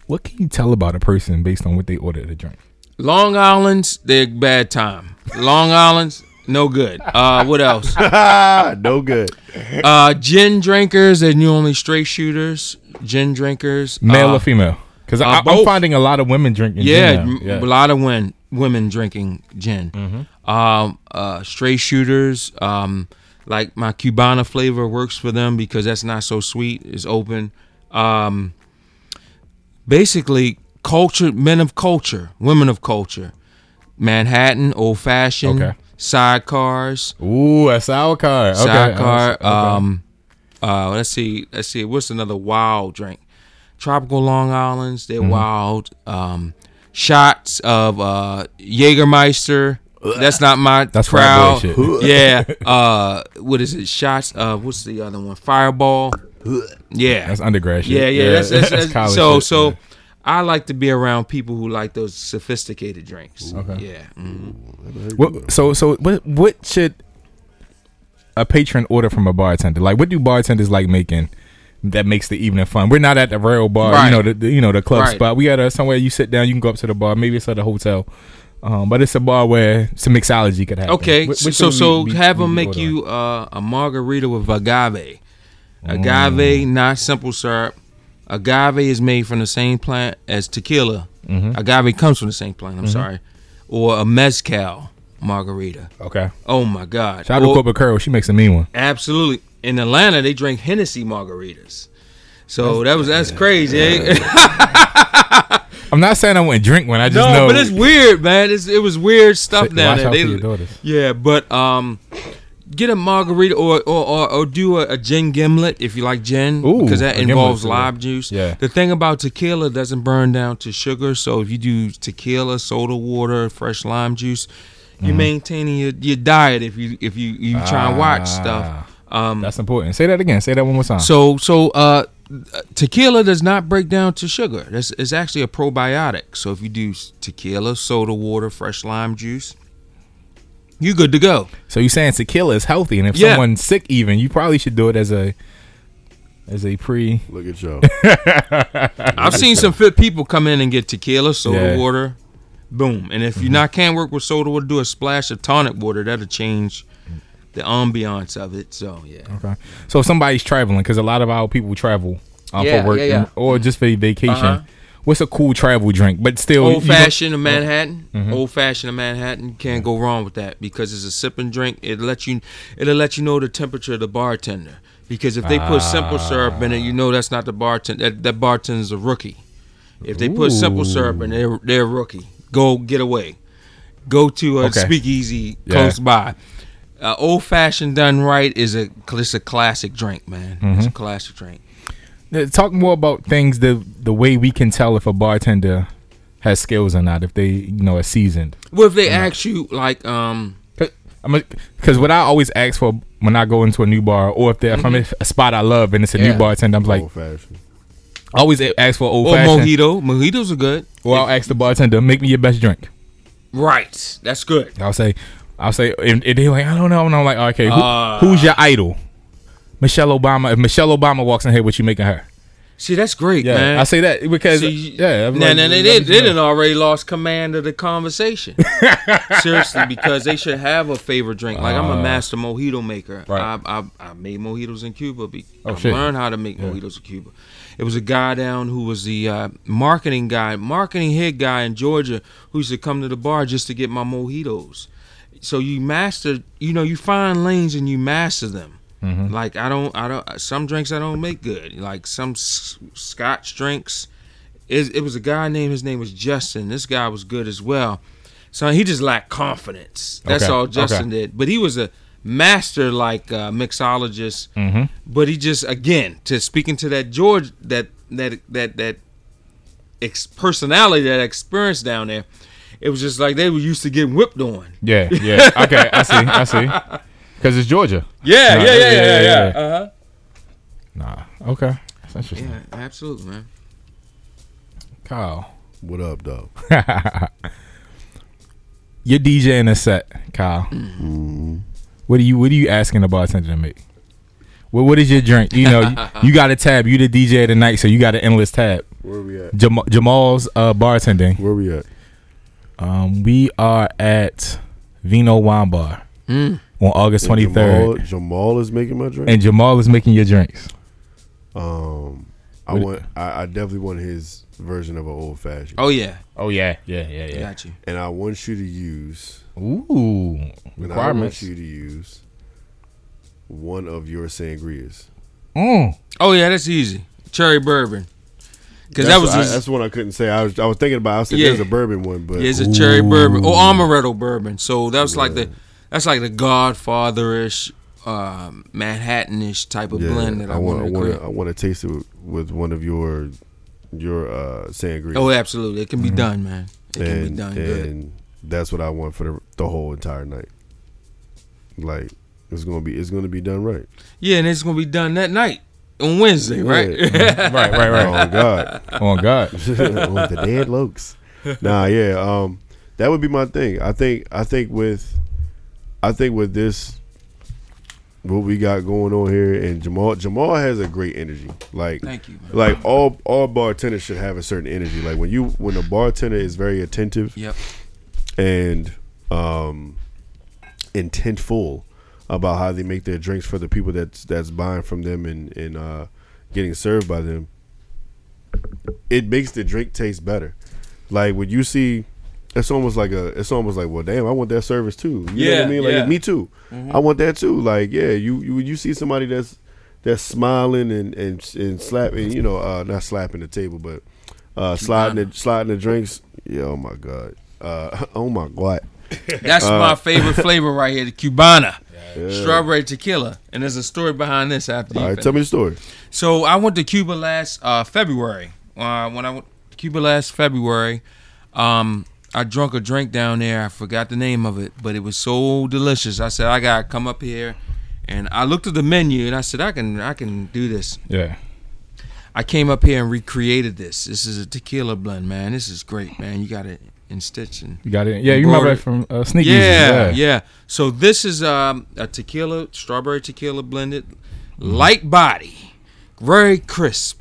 what can you tell about a person based on what they order to drink? Long Island's they're bad time. Long Island's no good. Uh, what else? No good. Uh, gin drinkers and you only straight shooters. Gin drinkers, Male uh, or female? Because uh, I'm both. finding a lot of women drinking. Yeah, gin now. yeah. Mm-hmm. a lot of women women drinking gin. Um, uh, straight shooters. Um, like my Cubana flavor works for them because that's not so sweet. It's open. Um, basically, culture, men of culture, women of culture. Manhattan, old fashioned, Okay. sidecars, Ooh, a sour car. Okay. sidecar. okay. Um, uh, let's see, let's see. What's another wild drink? Tropical Long Island's. They're Mm-hmm. wild. Um, shots of uh, Jägermeister. That's not my That's crowd. shit. yeah. Uh, what is it? Shots of what's the other one? Fireball. Yeah. That's undergrad shit. yeah, yeah. That's, that's, that's- college so shit, so. yeah. I like to be around people who like those sophisticated drinks. Okay. Yeah. mhm. What, so so what what should a patron order from a bartender? Like, what do bartenders like making that makes the evening fun? We're not at the rail bar, Right. you know, the, the you know the club Right. spot. We at a somewhere you sit down, you can go up to the bar. Maybe it's at a hotel, um, but it's a bar where some mixology could happen. Okay, what so so we have we them be make you uh, a margarita with agave. Mm. Agave, not simple syrup. Agave is made from the same plant as tequila. Mm-hmm. Agave comes from the same plant. I'm sorry, or a mezcal margarita. Okay. Oh my God! Shout out to Or- Corporate Curl. She makes a mean one. Absolutely. In Atlanta, they drink Hennessy margaritas. So that was that's crazy. eh? I'm not saying I wouldn't drink one. I just no, know. but it's weird, man. It's, it was weird stuff Watch down there. They-. Yeah, but um, get a margarita or or, or, or do a, a gin gimlet if you like gin Ooh, because that involves lime juice. Yeah. The thing about tequila doesn't burn down to sugar, so if you do tequila, soda water, fresh lime juice, you're Mm-hmm. maintaining your, your diet. If you if you you try and watch Ah, stuff. Um, That's important. Say that again. Say that one more time. so so uh, tequila does not break down to sugar. That's it's actually a probiotic. So if you do tequila, soda water, fresh lime juice, you good to go. So you're saying tequila is healthy, and if Yeah. someone's sick, even you probably should do it as a as a pre. Look at y'all. I've seen some fit people come in and get tequila, soda Yeah. water, boom. And if you mm-hmm. not can't work with soda water, do a splash of tonic water. That'll change the ambiance of it. So yeah. Okay. So if somebody's traveling, because a lot of our people travel um, Yeah, for work yeah, yeah. and- or just for vacation. Uh-huh. What's a cool travel drink? But still, Old Mm-hmm. fashioned of Manhattan. Old fashioned of Manhattan. Can't go wrong with that because it's a sipping drink. It let you it'll let you know the temperature of the bartender. Because if they put simple syrup in it, you know that's not the bartender. That, that bartender's a rookie. If they put simple syrup in, they're they're a rookie. Go get away. Go to a Okay. speakeasy Yeah. close by. Uh, old fashioned done right is a it's a classic drink, man. It's a classic drink. Yeah, Talk more about things the the way we can tell if a bartender has skills or not. If they you know are seasoned. Well, if they ask you like, um, Because what I always ask for when I go into a new bar, or if, they're if I'm in a spot I love and it's a Yeah. new bartender, I'm like, Old fashioned. I always ask for old or fashioned. mojito, mojitos are good. Or I'll ask the bartender, make me your best drink. Right, that's good. I'll say, I'll say, and, and they're like, I don't know, and I'm like, okay, who, Ah. who's your idol? Michelle Obama. If Michelle Obama walks in here, what you making her? See, that's great, Yeah, man. I say that because See, yeah, Now, like, now they did, they didn't already lost command of the conversation. Seriously, because they should have a favorite drink. Like I'm a Uh, master mojito maker. right. I, I I made mojitos in Cuba. Be, Oh, I shit. learned how to make mojitos in Cuba. It was a guy down who was the uh, marketing guy, marketing head guy in Georgia, who used to come to the bar just to get my mojitos. So you master, you know, you find lanes and you master them. Mm-hmm. Like I don't, I don't. Some drinks I don't make good. Like some s- Scotch drinks. It, it was a guy named his name was Justin. This guy was good as well. So he just lacked confidence. That's Okay, all Justin okay. did. But he was a master like uh, mixologist. Mm-hmm. But he just again to speaking to that George that that that that ex- personality that experience down there. It was just like they were used to getting whipped on. Yeah, yeah. Okay, I see, I see. Because it's Georgia. Yeah, Nah, yeah, yeah, yeah, yeah, yeah, yeah. yeah. Uh huh. Nah. Okay, that's interesting. Yeah, absolutely, man. Kyle, What up, dog? you're DJing a set, Kyle. Mm-hmm. What are you What are you asking the bartender to make? What What is your drink? You know, you, you got a tab. You the DJ of the night, so you got an endless tab. Where we at? Jam- Jamal's uh, bartending. Where we at? Um, we are at Vino Wine Bar Mm. on August twenty third. Jamal, Jamal is making my drink. and Jamal is making your drinks. um, I What- want. I, I definitely want his version of an old fashioned. Oh yeah, Oh yeah, yeah, yeah, got you. And I want you to use. Ooh, And I want requirements. you to use one of your sangrias. Mm. Oh yeah, that's easy. Cherry bourbon. Because that was what I- his, that's one I couldn't say. I was I was thinking about. I said Yeah. there's a bourbon one, but yeah, it's a cherry bourbon or amaretto bourbon. So that was like the that's like the Godfather-ish, um, Manhattan-ish type of yeah, blend that I, I want. I to want. to I want to taste it with, with one of your your uh sangria. Oh, absolutely, it can be done, man. It can be and, done good. that's what I want for the, the whole entire night. Like it's gonna be it's gonna be done right. Yeah, and it's gonna be done that night on Wednesday, right? Yeah. right, right, right. Oh God. Oh God. oh, the dead lokes. Nah, yeah. Um, that would be my thing. I think. I think with, I think with this, what we got going on here, and Jamal. Jamal has a great energy. Like, Thank you. Man. like all all bartenders should have a certain energy. Like when you when a bartender is very attentive Yep. and um intentful about how they make their drinks for the people that's that's buying from them and and uh getting served by them. It makes the drink taste better. Like when you see it's almost like a it's almost like well damn i want that service too. You know what i mean? Like yeah. Mm-hmm. me too. I want that too. Like yeah you you you see somebody that's that's smiling and and, and slapping you know uh not slapping the table but uh sliding the sliding the drinks yeah oh my god. Uh oh my god. That's Uh, my favorite flavor right here, the Cubana. Strawberry tequila. And there's a story behind this after you all right finish. tell me the story So I went to Cuba last uh, February. Uh, when I went to Cuba last February, um, I drunk a drink down there. I forgot the name of it, but it was so delicious. I said I gotta come up here, and I looked at the menu and I said I can I can do this. Yeah. I came up here and recreated this. This is a tequila blend, man. This is great, man. You got it in stitching. You got it. Yeah, you remember Brought it it- from uh, Sneak yeah, Easy. yeah, So this is um, a tequila, strawberry tequila blended, Mm-hmm. light body, very crisp,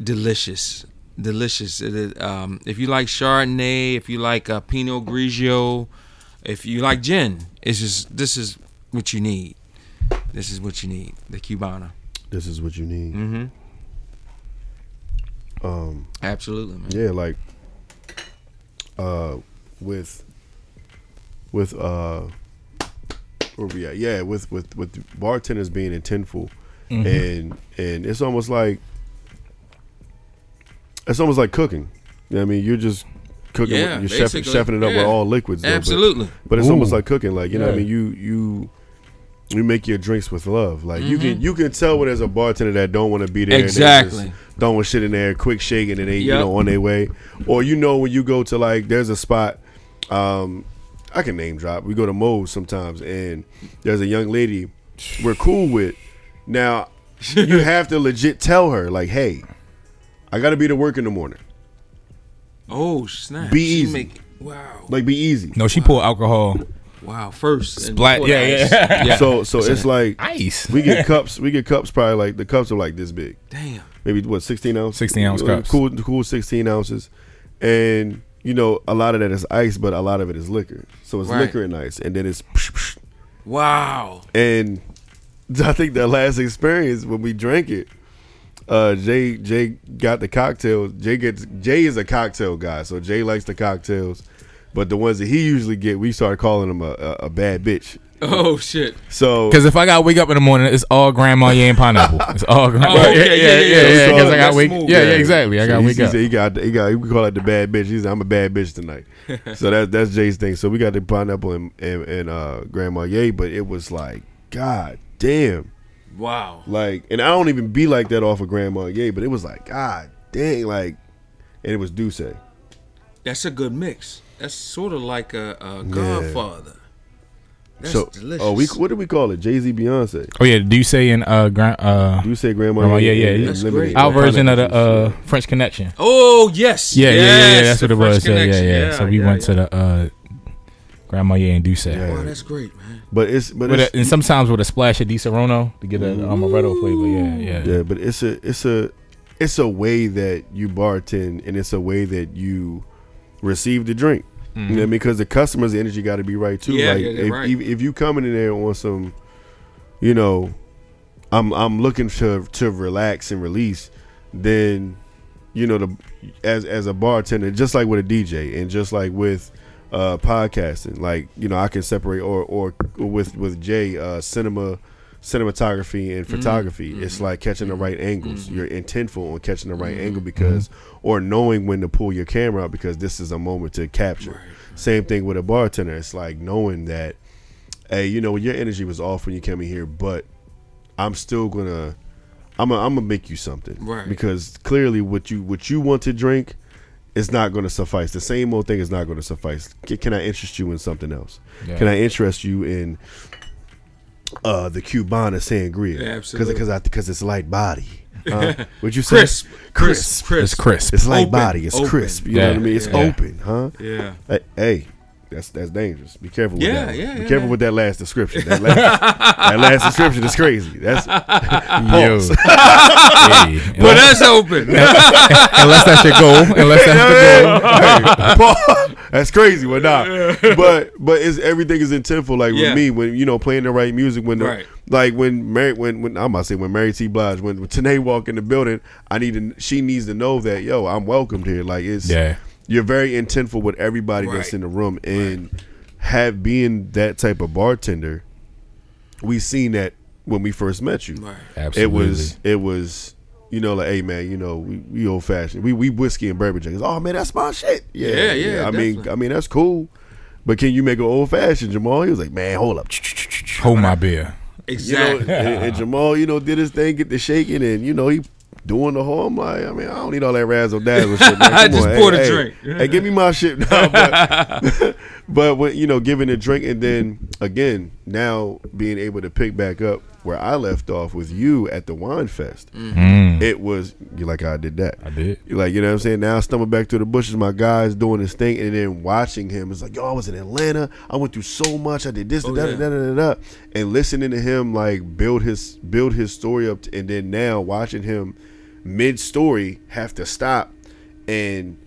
delicious, delicious. It is, um, if you like Chardonnay, if you like uh, Pinot Grigio, if you like gin, it's just this is what you need. This is what you need. The Cubana. this is what you need Mm-hmm. um Absolutely, man. yeah like uh with with uh where we at yeah with with with bartenders being intentful Mm-hmm. and and it's almost like it's almost like cooking you know what i mean you're just cooking. Yeah, with, you're chef, chefing it up with all liquids. though, Absolutely. But, it's almost like cooking. Like you know, what I mean, you you you make your drinks with love. Like you Mm-hmm. can you can tell when there's a bartender that don't want to be there. and they Exactly. just Throwing shit in there, quick shaking, and they you know on their way. Or you know when you go to like there's a spot. Um, I can name drop. We go to Moe's sometimes, and there's a young lady we're cool with. Now you have to legit tell her like, hey, I got to be to work in the morning. Oh snap! Be She easy. make- wow, Like be easy. No, she poured alcohol. Wow. First, and Splat- yeah, yeah. yeah. So so it's like Ice. we get cups. We get cups probably like the cups are like this big. damn. maybe what 16 ounce 16 ounce cups. cool cool 16 ounces and you know a lot of that is ice but a lot of it is liquor so it's Right. liquor and ice and then it's Wow. and i think that last experience when we drank it uh jay jay got the cocktails jay gets jay is a cocktail guy so jay likes the cocktails but the ones that he usually get we started calling him a, a, a bad bitch Oh shit. so Because if I got wake up in the morning, it's all Grandma yeah and pineapple. It's all Grandma. Oh, okay, yeah, yeah, yeah. yeah. Because I got wake. smooth. Yeah, yeah, exactly. I So got wake he up. said he got he got we call it the bad bitch. He said I'm a bad bitch tonight. so that's that's Jay's thing. So we got the pineapple and and, and uh, Grand Marnier, but it was like God damn, Wow. like, and I don't even be like that off of Grand Marnier, but it was like God dang, like, and it was D'Ussé. That's a good mix. That's sort of like a, a Godfather. That's so delicious. oh we what do we call it? Jay Z Beyonce. Oh yeah, do you say in uh grand uh D'Ussé Grandma. Grand Marnier Ye, yeah, yeah. That's great. our version of the uh French Connection? Oh yes. Yeah, yeah, yeah, yeah. That's what it French was. Yeah, yeah, yeah. So we yeah, went yeah. to the uh Grandma yeah and D'Ussé. Yeah. Wow, that's great, man. but it's but With it's, a, and sometimes with a splash of Disaronno to get a amaretto flavor. Yeah, yeah. Yeah, but it's a it's a it's a way that you bartend and it's a way that you receive the drink. You know I mean? Because the customer's energy got to be right too. Yeah, like yeah, if, right. if if you coming in there on some, you know, I'm I'm looking to to relax and release, then you know the as as a bartender, just like with a DJ and just like with uh podcasting, like you know I can separate or or, with with Jay uh cinema cinematography and mm-hmm. photography. It's mm-hmm. like catching the mm-hmm. right angles. You're intentful on catching the right angle because or knowing when to pull your camera out because this is a moment to capture. Same thing with a bartender. It's like knowing that hey you know your energy was off when you came in here but i'm still gonna i'm gonna, I'm gonna make you something. Right. because clearly what you what you want to drink is not going to suffice. The same old thing is not going to suffice. Can, can i interest you in something else? Yeah. can i interest you in uh the Cubana sangria Yeah, absolutely. because because it's light body. Huh? Would you say Crisp, crisp, crisp. It's crisp. It's light Open, body. It's open. crisp. You know what I mean? It's yeah. open, huh? Yeah. Hey, hey, that's that's dangerous. Be careful with Yeah, that. yeah, Be yeah, careful yeah. with that last description. That last, that last description is crazy. That's Yo. Pause. Hey, But that's open. unless that's your goal. Unless that's the goal. Hey, that's crazy, but nah. But but it's everything is intentful. Like Yeah. with me, when you know playing the right music, when the, Right. like when Mary, when when I'm about to say when Mary T. Blige, when, when Tanae walk in the building, I need to. She needs to know that yo, I'm welcomed here. Like it's Yeah. You're very intentful with everybody that's in the room, and have being that type of bartender. We seen that when we first met you. Right. Absolutely. It was it was you know like hey man you know we, we old fashioned we we whiskey and bourbon drinkers oh man that's my shit yeah Yeah, yeah, I mean. I mean that's cool but can you make an old fashioned Jamal he was like man hold up hold my beer. you know Exactly. and, and Jamal you know did his thing get the shaking and you know he doing the whole I'm like I mean I don't need all that razzle dazzle shit man. Come Just on, pour hey, the hey, drink. hey give me my shit now but, but when you know giving a drink and then again now being able to pick back up where I left off with you at the wine fest Mm, it was you like I did that. I did. You like you know what I'm saying. Now I stumble back to the bushes. My guys doing his thing, and then watching him. It's like yo, I was in Atlanta. I went through so much. I did this, Oh, da, da, yeah. da, da, da, da, and listening to him like build his build his story up, and then now watching him mid story have to stop and.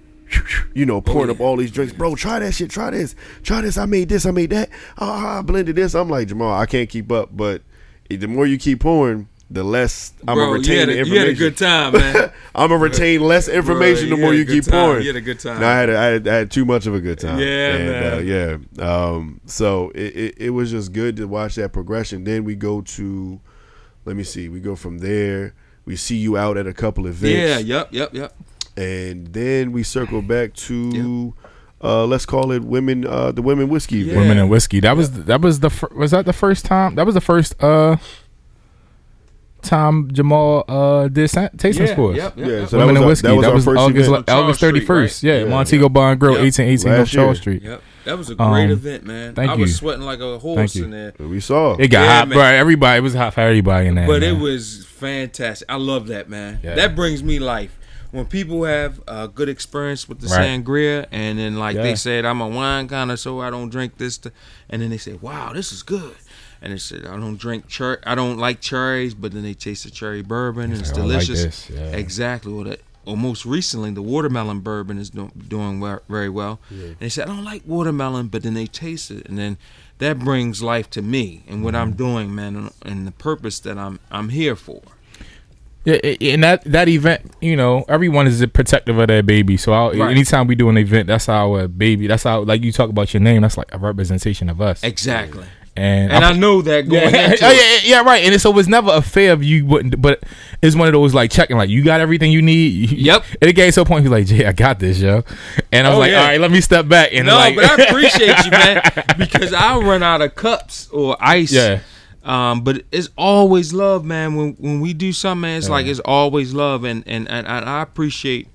You know, pouring yeah. up all these drinks, bro. Try that shit. Try this. Try this. I made this. I made that. Ah, I blended this. I'm like Jamal. I can't keep up. But the more you keep pouring, the less I'm gonna you retain a, you information. had a good time, man. I'm gonna retain less information Bro, the more you keep time. pouring. You had a good time. No, I had, I had I had too much of a good time. Yeah, and, Uh, yeah. Um, so it, it it was just good to watch that progression. Then we go to, let me see, we go from there. We see you out at a couple events. yeah, yep, yep, yep. and then we circle back to uh, let's call it women, uh, the women whiskey. Yeah. Women and whiskey. That was that was the fir- was that the first time? That was the first uh time Jamal uh did sa- tastings Yeah, for us. yep, yep, Yeah, so that Women was and our- whiskey. that was our was August event. August Charles thirty Street, right? Yeah, Yeah. Montego Bar and Grill, Yep. eighteen eighteen Last North Charles. Street. Yep. That was a great Um, event, man. thank I was sweating like a horse Thank you. in there. We saw. It got Yeah, hot, man. bro. Everybody, it was hot for everybody in there. But it was fantastic. I love that, man. Yeah. That brings me life. When people have a good experience with the Right. sangria, and then like Yeah. they said, I'm a wine connoisseur, I don't drink this, to, and then they say, "Wow, this is good," and they said, "I don't drink cher, I don't like cherries," but then they taste the cherry bourbon, and it's like, like delicious. this, yeah. Exactly. Well, that, or most recently, the watermelon bourbon is do, doing very well. And they said, "I don't like watermelon," but then they taste it, and then that brings life to me and what Mm-hmm. I'm doing, man, and, and the purpose that I'm I'm here for. Yeah, and that that event, you know, everyone is a protective of their baby. So I'll, Right. anytime we do an event, that's our baby. That's how, like you talk about your name. That's like a representation of us. Exactly. And, And I, I know that going yeah, into oh, yeah, yeah, yeah, right. And so it's never a fear of you wouldn't, but it's one of those like checking, like you got everything you need. Yep. And it gave to a point he's like, Jay, I got this, yo. And I was Oh, like, yeah. all right, let me step back. And No, like, but I appreciate you, man, because I'll run out of cups or ice. Yeah. Um, but it's always love, man. When when we do something, man, it's like it's always love, and and, and, and I appreciate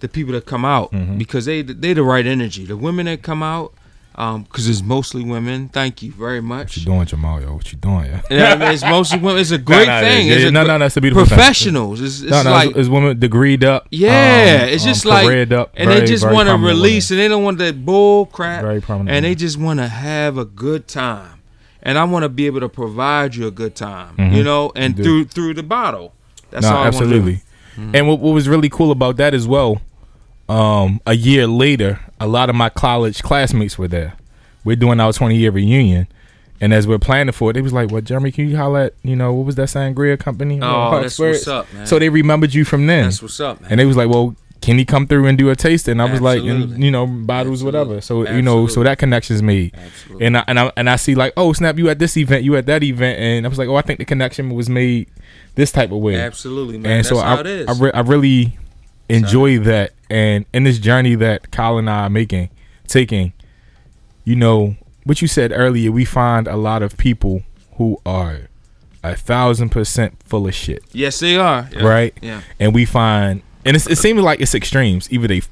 the people that come out Mm-hmm. because they they the right energy. The women that come out, um, because it's mostly women. Thank you very what much. you doing, Jamal? Yo, what you doing? Yeah. Yeah, I mean, it's mostly women. It's a great no, thing. yeah, It's a no, no, that's a beautiful thing. professionals. It's, it's no, no, like it's, it's women degreed up. Yeah, um, it's um, just like, up, and very, they just want to release, and they don't want that bull crap, Very prominent and they just want to have a good time, and I want to be able to provide you a good time, you know, and Mm-hmm. You through through the bottle. That's no, all I want to do. absolutely. And what, what was really cool about that as well, um, a year later, a lot of my college classmates were there. We're doing our 20 year reunion. And as we're planning for it, they was like, "Well, Jeremy, can you holler at you know what was that sangria company?" Oh, that's Spirits?" what's up, man. So they remembered you from then, That's what's up, man. and they was like, "Well, can he come through and do a taste?" And I was like, and, "You know, bottles, whatever." So Absolutely. you know, so that connection's made. Absolutely. And I, and I and I see like, oh snap, you at this event, you at that event, and I was like, oh, I think the connection was made this type of way. Absolutely, man. And That's so how I, it is. I, re- I really enjoy that, and in this journey that Kyle and I are making, taking, you know, what you said earlier, we find a lot of people who are a thousand percent full of shit, yes, they are. Yeah. right? Yeah. And we find, and it's, it seems like it's extremes. Either they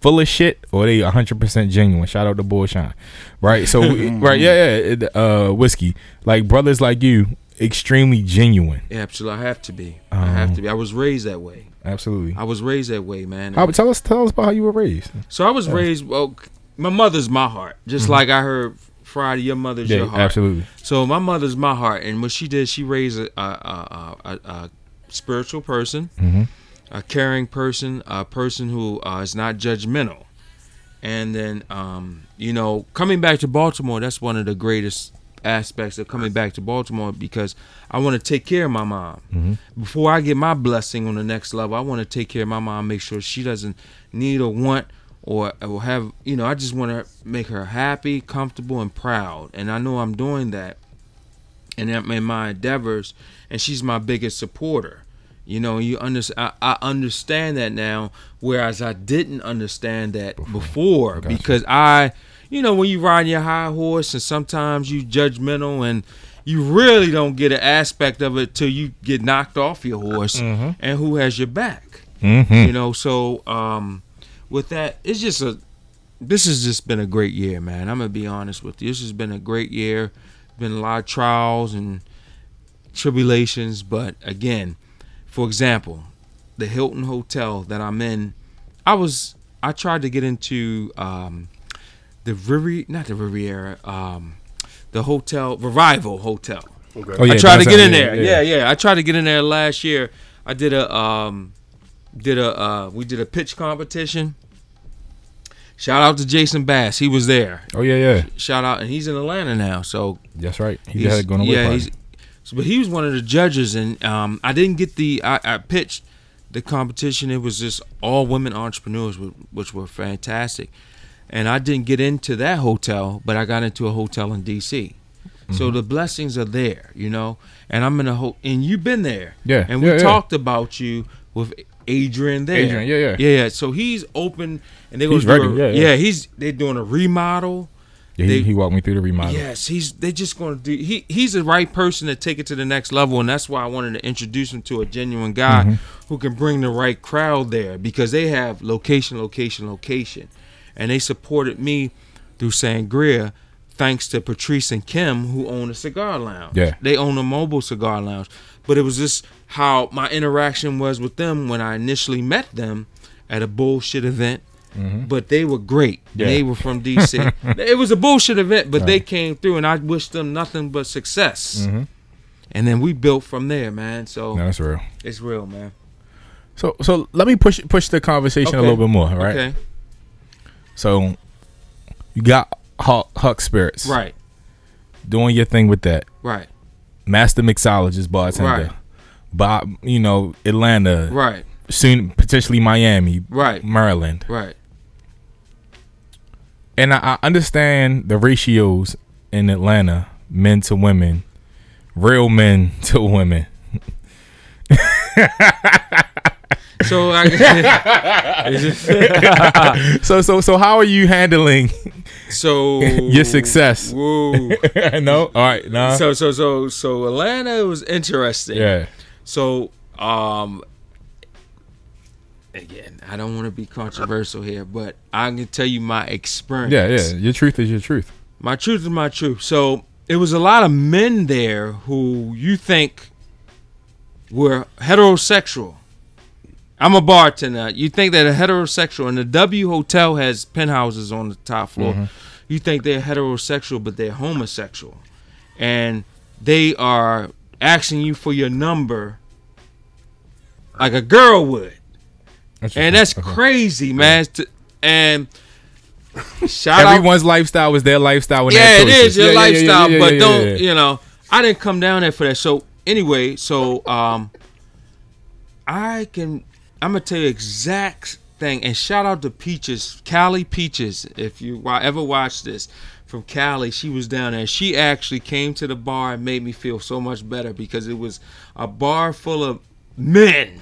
full of shit or they hundred percent genuine. Shout out to Bullshine, right? So, right, yeah, yeah, uh, whiskey, like brothers like you, extremely genuine. Yeah, absolutely. I have to be. I have to be. I was raised that way. Absolutely. I was raised that way, man. How, tell us, tell us about how you were raised. So I was raised. Well, my mother's my heart, just like I heard Friday. Your mother's Mm-hmm. Yeah, your heart. absolutely. So my mother's my heart, and what she did, she raised a, a, a, a, spiritual person, Mhm. a caring person, a person who uh, is not judgmental. And then, um, you know, coming back to Baltimore, that's one of the greatest aspects of coming back to Baltimore because I want to take care of my mom. Mm-hmm. Before I get my blessing on the next level, I want to take care of my mom, make sure she doesn't need or want or, or have, you know, I just want to make her happy, comfortable, and proud. And I know I'm doing that and in in my endeavors, and she's my biggest supporter. You know, you under, I, I understand that now, whereas I didn't understand that before, because I, you know, when you ride your high horse and sometimes you judgmental and you really don't get an aspect of it till you get knocked off your horse and who has your back. Mm-hmm. You know, so um, with that, it's just a. This has just been a great year, man. I'm gonna be honest with you. This has been a great year. Been a lot of trials and tribulations, but again, for example, the Hilton Hotel that I'm in, I was I tried to get into um, the Riviera, not the Riviera, um, the hotel Revival Hotel. Okay. Oh, yeah, I tried to get in there. yeah. Yeah, yeah. I tried to get in there last year. I did a um did a uh we did a pitch competition. Shout out to Jason Bass. He was there. Oh yeah, yeah. Shout out and he's in Atlanta now. So That's right. He he's- had it going away. yeah, he's so, but he was one of the judges and um I didn't get the I, I pitched the competition. It was just all women entrepreneurs which were fantastic. And I didn't get into that hotel, but I got into a hotel in DC. So Mm-hmm. the blessings are there, you know. And I'm in a ho- and you've been there. Yeah, And we yeah, yeah. talked about you with Adrian there. Adrian, yeah, yeah. yeah. So he's open, and they ready, yeah, yeah. He's they're doing a remodel. Yeah, he, They- he walked me through the remodel. Yes, he's they're just going to do. He he's the right person to take it to the next level, and that's why I wanted to introduce him to a genuine guy Mm-hmm. who can bring the right crowd there because they have location, location, location, and they supported me through Sangria. Thanks to Patrice and Kim, who own a cigar lounge. Yeah. they own a mobile cigar lounge. But it was just how my interaction was with them when I initially met them at a bullshit event. But they were great. Mm-hmm. Yeah. They were from DC. it was a bullshit event, but they came through, and I wish them nothing but success. Mm-hmm. And then we built from there, man. So Mm-hmm. No, that's real. it's real, man. So so let me push push the conversation a little bit more, all right? Okay, So you got Hux, Hux Spirits. right, Doing your thing with that. right, Master mixologist bartender. Right. Bob, you know, Atlanta, right, soon potentially Miami, right, Maryland. right. And I, I understand the ratios in Atlanta, men to women, real men to women. So I, So so so how are you handling so your success? Whoa. no? All right, no. So so so so Atlanta was interesting. yeah. So, um, again, I don't want to be controversial here, but I can tell you my experience. Yeah, yeah. Your truth is your truth. My truth is my truth. So it was a lot of men there who you think were heterosexual. I'm a bartender. You think that a heterosexual, and the W Hotel has penthouses on the top floor. You think they're heterosexual, but they're homosexual, and they are asking you for your number like a girl would That's and that's. Okay. crazy, man. To- And shout out, Everyone's lifestyle is their lifestyle. And yeah, it is your Yeah, yeah, yeah, lifestyle, yeah, but yeah, don't yeah. you know? I didn't come down there for that. So anyway, so um, I can I'm gonna tell you exact thing. And shout out to Peaches, Callie Peaches. If you ever watch this from Cali, she was down there. She actually came to the bar and made me feel so much better because it was a bar full of men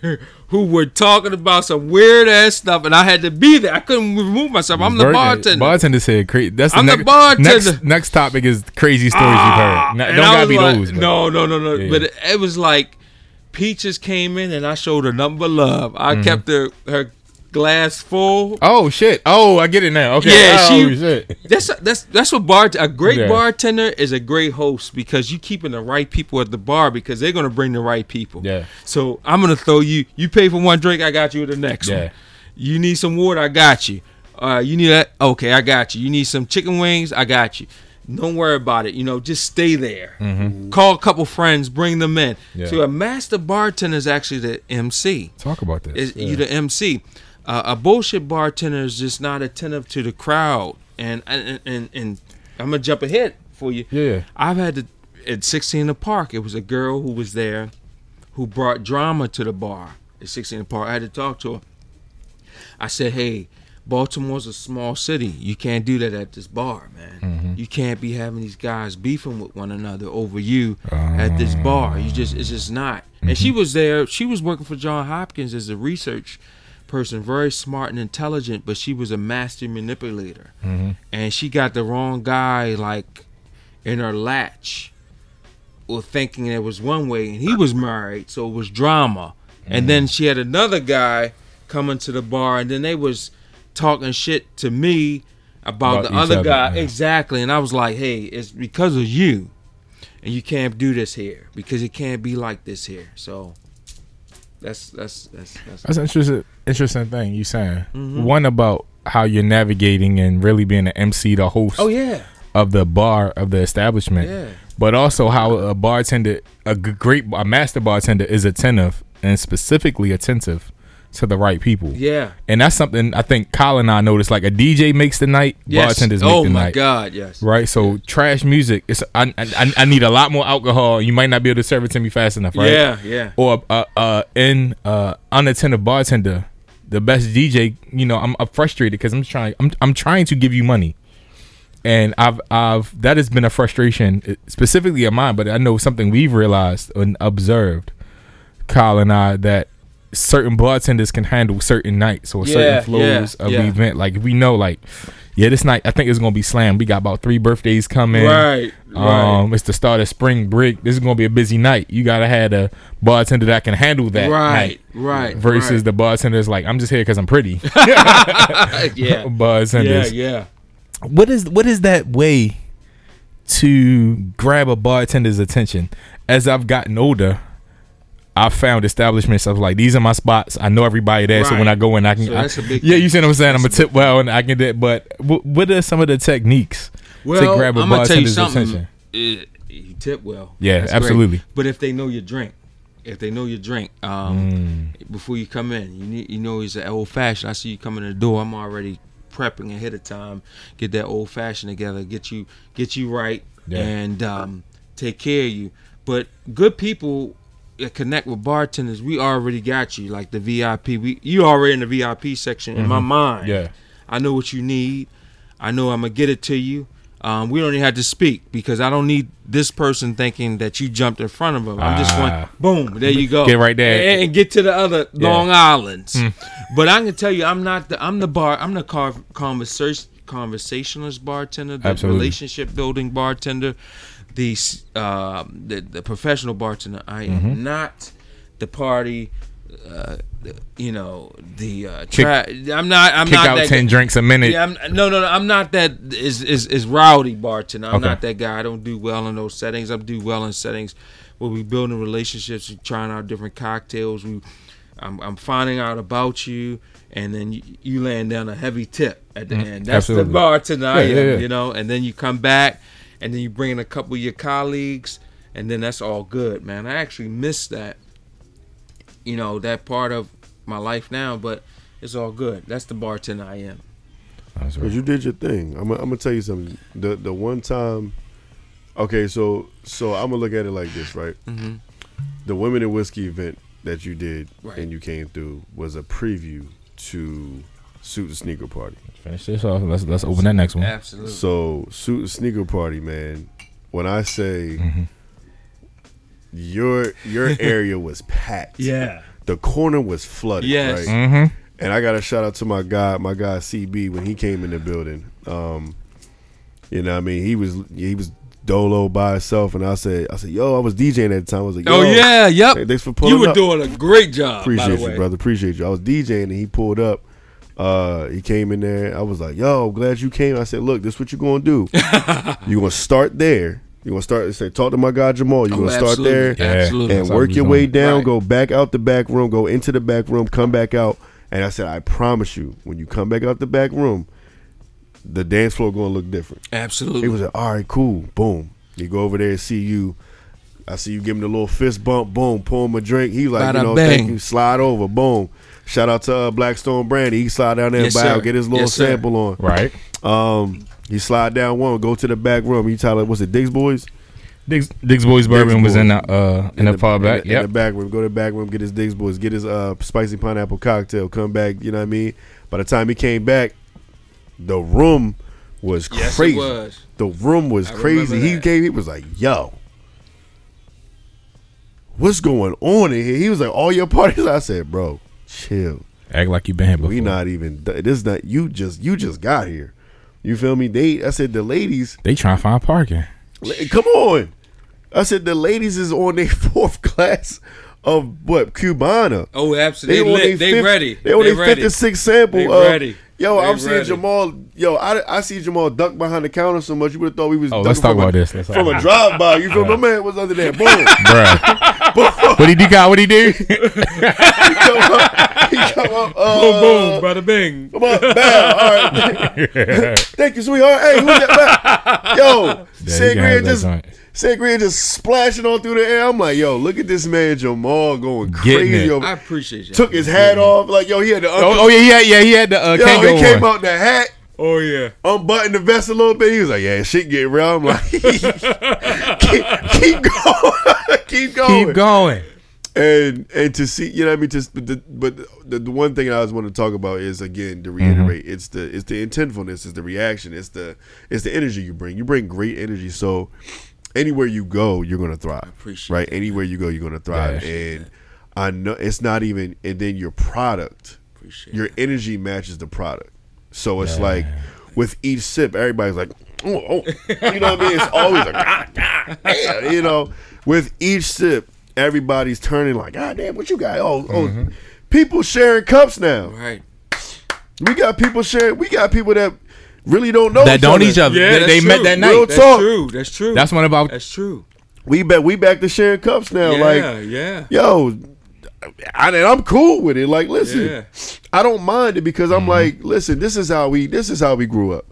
who were talking about some weird ass stuff, and I had to be there. I couldn't remove myself. I'm the Bart- bartender. Bartender said crazy. That's the, I'm the next, bartender. Next, next topic is crazy stories you've heard. Ah, no, don't gotta be like- those. but- No, no, no, no. Yeah, But it, it was like Peaches came in and I showed her nothing but love. I Mm-hmm. kept her her glass full. Oh shit! Oh, I get it now. Okay. Yeah, oh, she- shit. That's that's that's what bar a great Yeah. bartender is a great host because you keeping the right people at the bar because they're gonna bring the right people. Yeah. So I'm gonna throw you. You pay for one drink, I got you the next Yeah. one. You need some water, I got you. Uh, you need that? Okay, I got you. You need some chicken wings, I got you. Don't worry about it. You know, just stay there. Call a couple friends, bring them in. Mm-hmm. Yeah. So a master bartender is actually the MC. Talk about this. Is you the MC? Uh, a bullshit bartender is just not attentive to the crowd. And and and, and I'm gonna jump ahead for you. Yeah. I've had to at 16 in the park. It was a girl who was there, who brought drama to the bar at 16 in the park. I had to talk to her. I said, "Hey, Baltimore's a small city. You can't do that at this bar, man. Mm-hmm. You can't be having these guys beefing with one another over you at this ah. bar. You just it's just not." And she mm-hmm. was there. She was working for John Hopkins as a research person, very smart and intelligent, but she was a master manipulator. Mm-hmm. And she got the wrong guy like in her latch or thinking it was one way and he was married so it was drama and then she had another guy coming to the bar and then they was talking shit to me about, About the other other, guy yeah. exactly and i was like hey it's because of you and you can't do this here because it can't be like this here so that's that's that's that's That's an interesting, interesting thing you saying. Mm-hmm. One about how you're navigating and really being an MC, the host oh yeah of the bar of the establishment. Yeah. But also how a bartender, a g- great, a master bartender, is attentive and specifically attentive to the right people. yeah And that's something I think Kyle and I noticed. Like a DJ makes the night, yes bartenders make oh the my night. god yes Right, so trash music. It's I, I I need a lot more alcohol. You might not be able to serve it to me fast enough, right? yeah yeah or uh, uh, in uh, unattentive bartender, the best DJ. You know, I'm, I'm frustrated because I'm trying. I'm I'm trying to give you money, and I've I've that has been a frustration uh, specifically of mine. But I know something we've realized and observed, Kyle and I, that certain bartenders can handle certain nights or Yeah, certain flows yeah, of yeah. the event. Like if we know, like, yeah, this night I think it's gonna be slam. We got about three birthdays coming. Right, Um, it's the start of spring break. This is gonna be a busy night. You gotta have a bartender that can handle that right, night. right. Versus right. the bartender's like, I'm just here because I'm pretty. yeah, yeah, bartenders. yeah. What is what is that way to grab a bartender's attention? As I've gotten older, I've found establishments of like these are my spots. I know everybody there, so when I go in, I can. So I- that's a big yeah, you see what I'm saying? I'm a tip well, and I can do it. But what, what are some of the techniques Well, to grab a I'm gonna tell you bartender's something. attention? Eh, you tip well. Yeah, That's great. absolutely. But if they know your drink, if they know your drink, um, before you come in, you need you know it's an old fashioned. I see you coming in the door. I'm already prepping ahead of time. Get that old fashioned together. Get you get you right Yeah. and um, take care of you. But good people connect with bartenders. We already got you like the VIP. We you already in the VIP section in my mind. Yeah. I know what you need. I know I'm gonna get it to you. Um, we don't even have to speak because I don't need this person thinking that you jumped in front of them. I'm just Ah. going, boom, there you go. Get right there. and, and get to the other Yeah. Long Islands. But I can tell you, I'm not the I'm the bar. I'm the car, conversation conversationalist bartender, the Absolutely. relationship building bartender, the um, the, the professional bartender. I Mm-hmm. am not the party. Uh, you know the uh, Kick- tra- I'm not. I'm Kick not out that ten guy. drinks a minute. Yeah, I'm, no, no, no. I'm not that is is is rowdy bartender. I'm Okay. not that guy. I don't do well in those settings. I do well in settings where we building relationships, we trying out different cocktails. We, I'm, I'm finding out about you, and then you, you laying down a heavy tip at the end. That's absolutely. the bartender I Yeah, am, yeah, yeah. you know. And then you come back, and then you bring in a couple of your colleagues, and then that's all good, man. I actually miss that, you know, that part of my life now, but it's all good. That's the bartender I am. That's right. Cause you did your thing. I'm, I'm gonna tell you something. The the one time, okay, so so I'm gonna look at it like this, right? Mhm. The women in whiskey event that you did Right. and you came through was a preview to suit and sneaker party. Finish this off. Let's let's open that next one. Absolutely. So suit and sneaker party, man. When I say Mm-hmm. your your area was packed, Yeah. the corner was flooded, Yes. right? Mm-hmm. And I got a shout out to my guy, my guy CB when he came in the building. Um, you know, what I mean, he was he was dolo by himself, and I said, I said, yo, I was DJing at the time. I was like, yo, Oh yeah, yep. hey, thanks for pulling you were up. doing a great job. Appreciate by the you, way. brother. Appreciate you. I was DJing, and he pulled up. Uh, he came in there. I was like, yo, glad you came. I said, look, this is what you're gonna do. you're gonna start there. You're gonna start say, talk to my guy Jamal. You Oh, gonna start there Yeah. And That's work your way doing. down, Right. go back out the back room, go into the back room, come back out. And I said, I promise you, when you come back out the back room, the dance floor gonna look different. Absolutely. He was like, all right, cool, boom. You go over there and see you. I see you give him the little fist bump, boom, pour him a drink. He like, Bada you know, bang. thank you, slide over, boom. Shout out to uh, Blackstone Brandy. He slide down there Yes, and buy get his little Yes, sir. sample on. Right. Um, he slide down one, go to the back room. He tell him, what's it, Diggs Boys? Diggs, Diggs Boys Bourbon was Boys. in the uh in, the, far back. In the, in the back room. Go to the back room, get his Diggs Boys, get his uh spicy pineapple cocktail, come back, you know what I mean? By the time he came back, the room was yes, crazy. it was. The room was I crazy. remember He that. came, he was like, yo. What's going on in here? He was like, all your parties. I said, bro, chill. Act like you've been here before. We not even. This is not you. Just you just got here. You feel me? They. I said the ladies. They trying to find parking. La- Come on. I said the ladies is on their fourth class of what Cubana. Oh, absolutely. They, on lit. they fifth- ready. They on They their fifth and sixth sample. They of- ready. Yo, They I'm seeing ready. Jamal. Yo, I, I see Jamal duck behind the counter so much. You would have thought we was. Oh, let's talk about a, this. Let's talk from a drive by. You feel? My man was under there. Boom. Bruh. what he do? Got what he do? he come up. He come up. Uh, Boom, boom, brother, bing. Come on, bam. All right. Thank you, sweetheart. Hey, who's that? back? Yo, Yeah, you Sangria just joint. Sangria just splashing on through the air. I'm like, yo, look at this man Jamal going Getting crazy. Over. I appreciate you. Took his hat off. Like, yo, he had the Oh, oh yeah, yeah, yeah. He had the uh, yo, Kangol he came one. out the hat, Oh yeah. unbuttoned the vest a little bit. He was like, yeah, shit get real. I'm like, keep, keep going, keep going, Keep going. and and to see, you know, what I mean, just but the, but the, the one thing I was want to talk about is again to Mm-hmm. reiterate, it's the it's the intentfulness, it's the reaction, it's the it's the energy you bring. You bring great energy, so anywhere you go, you're gonna thrive. appreciate right. Anywhere you go, you're gonna thrive, Yeah. and I know it's not even, and then your product, Appreciate your it. energy matches the product. So it's Yeah. like with each sip, everybody's like, oh, oh. you know what I mean? It's always like, God, God, damn, you know. With each sip, everybody's turning like, God damn, what you got? Oh, oh, mm-hmm. people sharing cups now. Right. We got people sharing. We got people that really don't know that don't each other. Yeah, they that's they met true. that Real night. That's talk. true. That's true. That's one about That's true. We bet we back to sharing cups now. yeah, like, yeah. yo, I, and I'm cool with it. Like, listen, Yeah. I don't mind it because I'm mm-hmm. like, listen, this is how we this is how we grew up.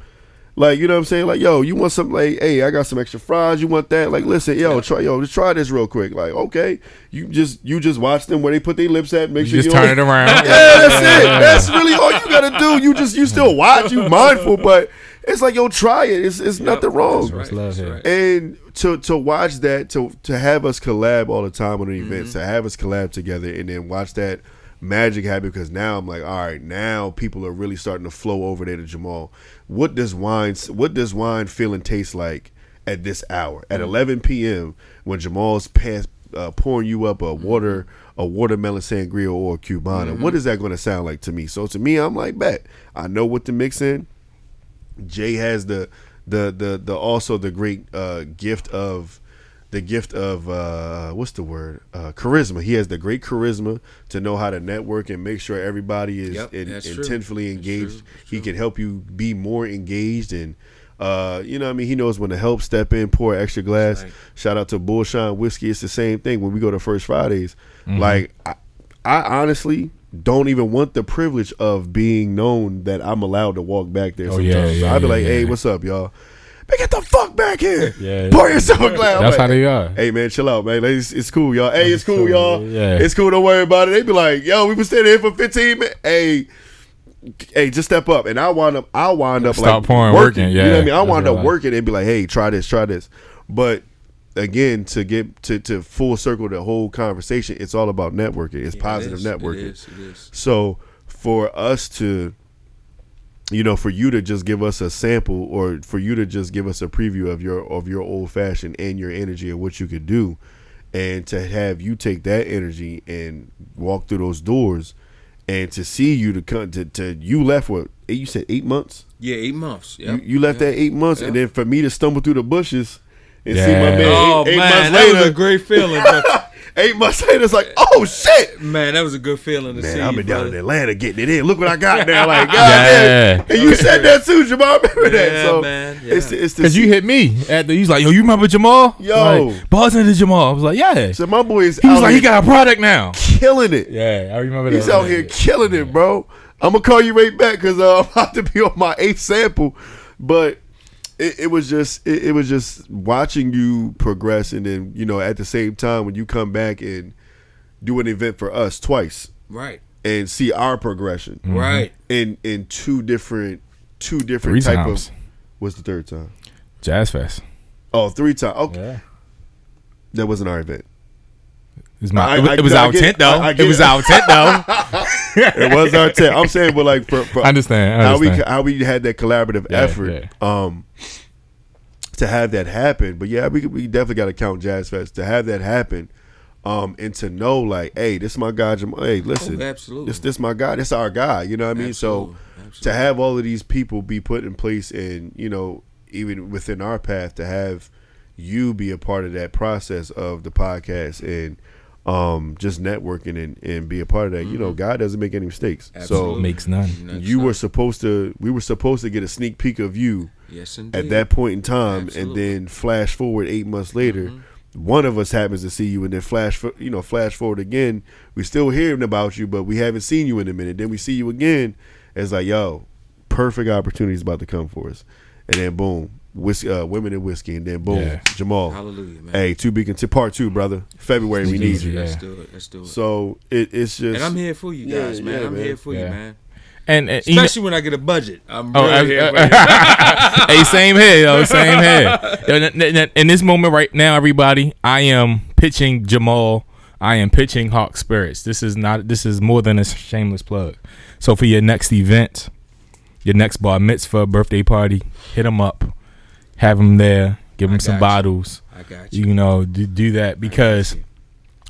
Like, you know what I'm saying? Like, yo, you want something like, hey, I got some extra fries. You want that? Like, listen, yo, try yo, just try this real quick. Like, okay. You just you just watch them where they put their lips at, make you sure just you turn it around. Yeah, that's it. That's really all you gotta do. You just you still watch, you mindful, but it's like, yo, try it. It's it's nothing wrong. That's right. That's right. And to to watch that, to to have us collab all the time on the events, Mm-hmm. to have us collab together, and then watch that magic happen. Because now I'm like, all right, now people are really starting to flow over there to Jamal. What does wine? What does wine feel and taste like at this hour at Mm-hmm. 11 p.m. when Jamal's past, uh, pouring you up a water a watermelon sangria or a cubana? Mm-hmm. What is that going to sound like to me? So to me, I'm like, bet I know what to mix in. Jay has the the the the also the great uh, gift of the gift of uh, what's the word uh, charisma. He has the great charisma to know how to network and make sure everybody is Yep, in, that's true. intensely That's engaged. true, that's He can help you be more engaged and. Uh, you know, what I mean, he knows when to help step in, pour extra glass. right. Shout out to Bullshine Whiskey. It's the same thing when we go to First Fridays. Mm-hmm. Like, I, I honestly don't even want the privilege of being known that I'm allowed to walk back there. Oh, sometimes. yeah, So yeah, I'd be yeah, like, hey, what's up, y'all? Man, get the fuck back here. Yeah. Pour yourself a glass. That's how they are. Hey man, chill out, man. It's, it's cool, y'all. Hey, it's cool, y'all. yeah. It's cool. Don't worry about it. They'd be like, yo, we been standing here for 15 minutes. Hey, hey, just step up. And I wind up, I wind up Stop like pouring, working. working, You know what I mean? I wind up working and be like, hey, try this, try this. But again, to get to to full circle the whole conversation, it's all about networking. It's Yeah, positive it is, networking. It is. It is. So for us to, you know, for you to just give us a sample, or for you to just give us a preview of your of your old fashioned and your energy and what you could do, and to have you take that energy and walk through those doors, and to see you to come to, to you left what eight, you said eight months. Yeah, eight months. You, Yep. you left Yep. that eight months, and then for me to stumble through the bushes and see Yeah. my man Oh eight, eight man, months that later. was a great feeling. Eight months later, it's like, oh shit. man, that was a good feeling to Man, see. I've you, been down in. Atlanta getting it in. Look what I got now. Like, God Yeah. damn. And you said that too, Jamal. Remember that? So man, it's yeah. it's the Cause you hit me at the. He's like, yo, you remember Jamal? Yo. like, bartender Jamal. I was like, yeah. so my boy is He was like, he got a product now. killing it. Yeah, I remember that. He's out here killing it, bro. I'm gonna call you right back because uh, I'm about to be on my eighth sample. But it, it was just it, it was just watching you progress, and then you know at the same time when you come back and do an event for us twice Right. and see our progression mm-hmm. Right. in in two different two different Three type times. of. What's the third time? Jazz Fest. Oh, three times. Okay, Yeah. that wasn't our event. It was, my, I- it was, I- it was I our get- tent though. I- I it get- was our tent though. It was our tent. I'm saying, but like for, for I understand. I how we how we had that collaborative Yeah, effort um to have that happen but yeah we we definitely got to count jazz fest to have that happen um and to know like hey this is my guy Jamal. hey listen Oh, absolutely. this this my guy this our guy you know what i mean so Absolutely, absolutely. to have all of these people be put in place and you know even within our path to have you be a part of that process of the podcast and um just networking and, and be a part of that you know god doesn't make any mistakes so Mm-hmm. Makes none. You were supposed to we were supposed to get a sneak peek of you yes, indeed. at that point in time Absolutely. and then flash forward eight months later one of us happens to see you and then flash fo- you know flash forward again we still hearing about you but we haven't seen you in a minute then we see you again it's like yo perfect opportunity is about to come for us and then boom whiskey, uh, women and whiskey and then boom Yeah. jamal Hallelujah, man. hey to be continued part two brother february we need easy, you yeah. Let's do it. Let's do it. so it, it's just and I'm here for you Yeah, guys, man. yeah, I'm man. here for you, man. And, and you know- Especially when I get a budget. I'm Oh, really I- here uh, hey, same here, yo, same here. In this moment right now, everybody, I am pitching Jamal. I am pitching Hux Spirits. This is not. This is more than a shameless plug. So for your next event, your next bar mitzvah, birthday party, hit them up, have them there, give them some you. bottles. I got you. You know, do, do that because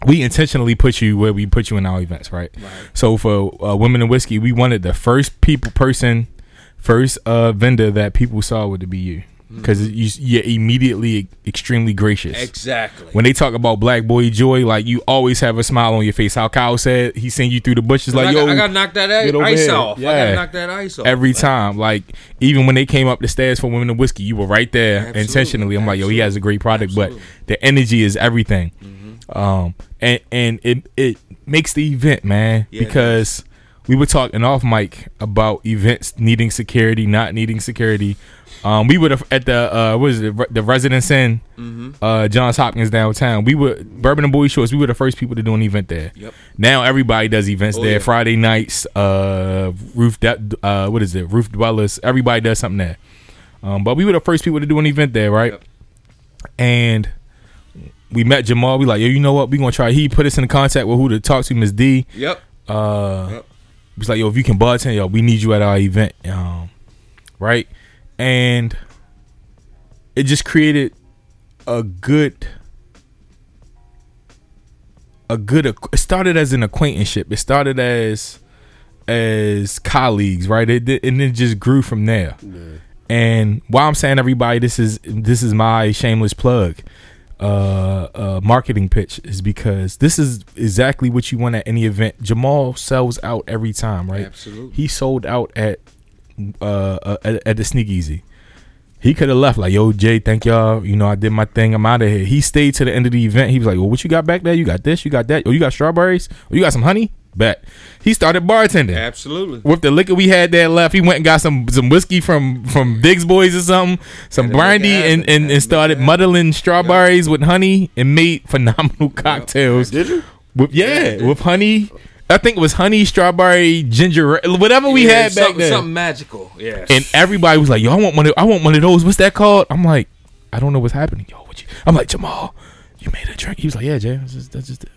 we intentionally put you where we put you in our events, right? right. So for uh, women and whiskey, we wanted the first people person, first uh, vendor that people saw would be you because you you're immediately extremely gracious. Exactly. when they talk about Black Boy Joy, like you always have a smile on your face. How Kyle said he sent you through the bushes, like I, yo, got, I gotta knock that ice here. off. I Yeah. gotta knock that ice off. every time. Like even when they came up the stairs for women and whiskey, you were right there Absolutely. intentionally. I'm like, yo, he has a great product, Absolutely. but the energy is everything. Um, and and it it makes the event, man, Yeah, because we were talking off mic about events needing security, not needing security. Um, we would have at the uh, what is it, the Residence Inn, Mm-hmm. uh, Johns Hopkins downtown. We were Bourbon and Boy Shorts. We were the first people to do an event there. Yep. Now everybody does events Oh, there. yeah. Friday nights, uh, roof de- uh, what is it? Roof dwellers. Everybody does something there. Um, but we were the first people to do an event there, right? Yep. And we met Jamal. We like, yo, you know what? We gonna try. He put us in contact with who to talk to, Miss D. Yep. Uh, Yep. Was like, yo, if you can bartend, yo, we need you at our event, um, right? And it just created a good, a good. It started as an acquaintanceship. It started as as colleagues, right? It did- and it just grew from there. And while I'm saying everybody, this is this is my shameless plug, uh, uh, marketing pitch is because this is exactly what you want at any event. Jamal sells out every time, right? Absolutely. He sold out at uh, uh at, at the Sneak Easy. He could have left like, yo, Jay, thank y'all. You know, I did my thing. I'm out of here. He stayed to the end of the event. He was like, well, what you got back there? You got this. You got that. Oh, you got strawberries. Oh, you got some honey. Bet. He started bartending Absolutely. with the liquor we had there left, he went and got some some whiskey from from Diggs Boys or something, some Had brandy, it and, and, and started make it happen. muddling strawberries with honey and made phenomenal cocktails. Did you? With, yeah, Yeah. with honey. I think it was honey, strawberry, ginger, whatever we Yeah, had back something, there. Something magical. Yeah. And everybody was like, "Yo, I want one. Of, I want one of those. What's that called?" I'm like, "I don't know what's happening." Yo, what you? I'm like, Jamal, you made a drink. He was like, "Yeah, Jay. That's just, that's just it."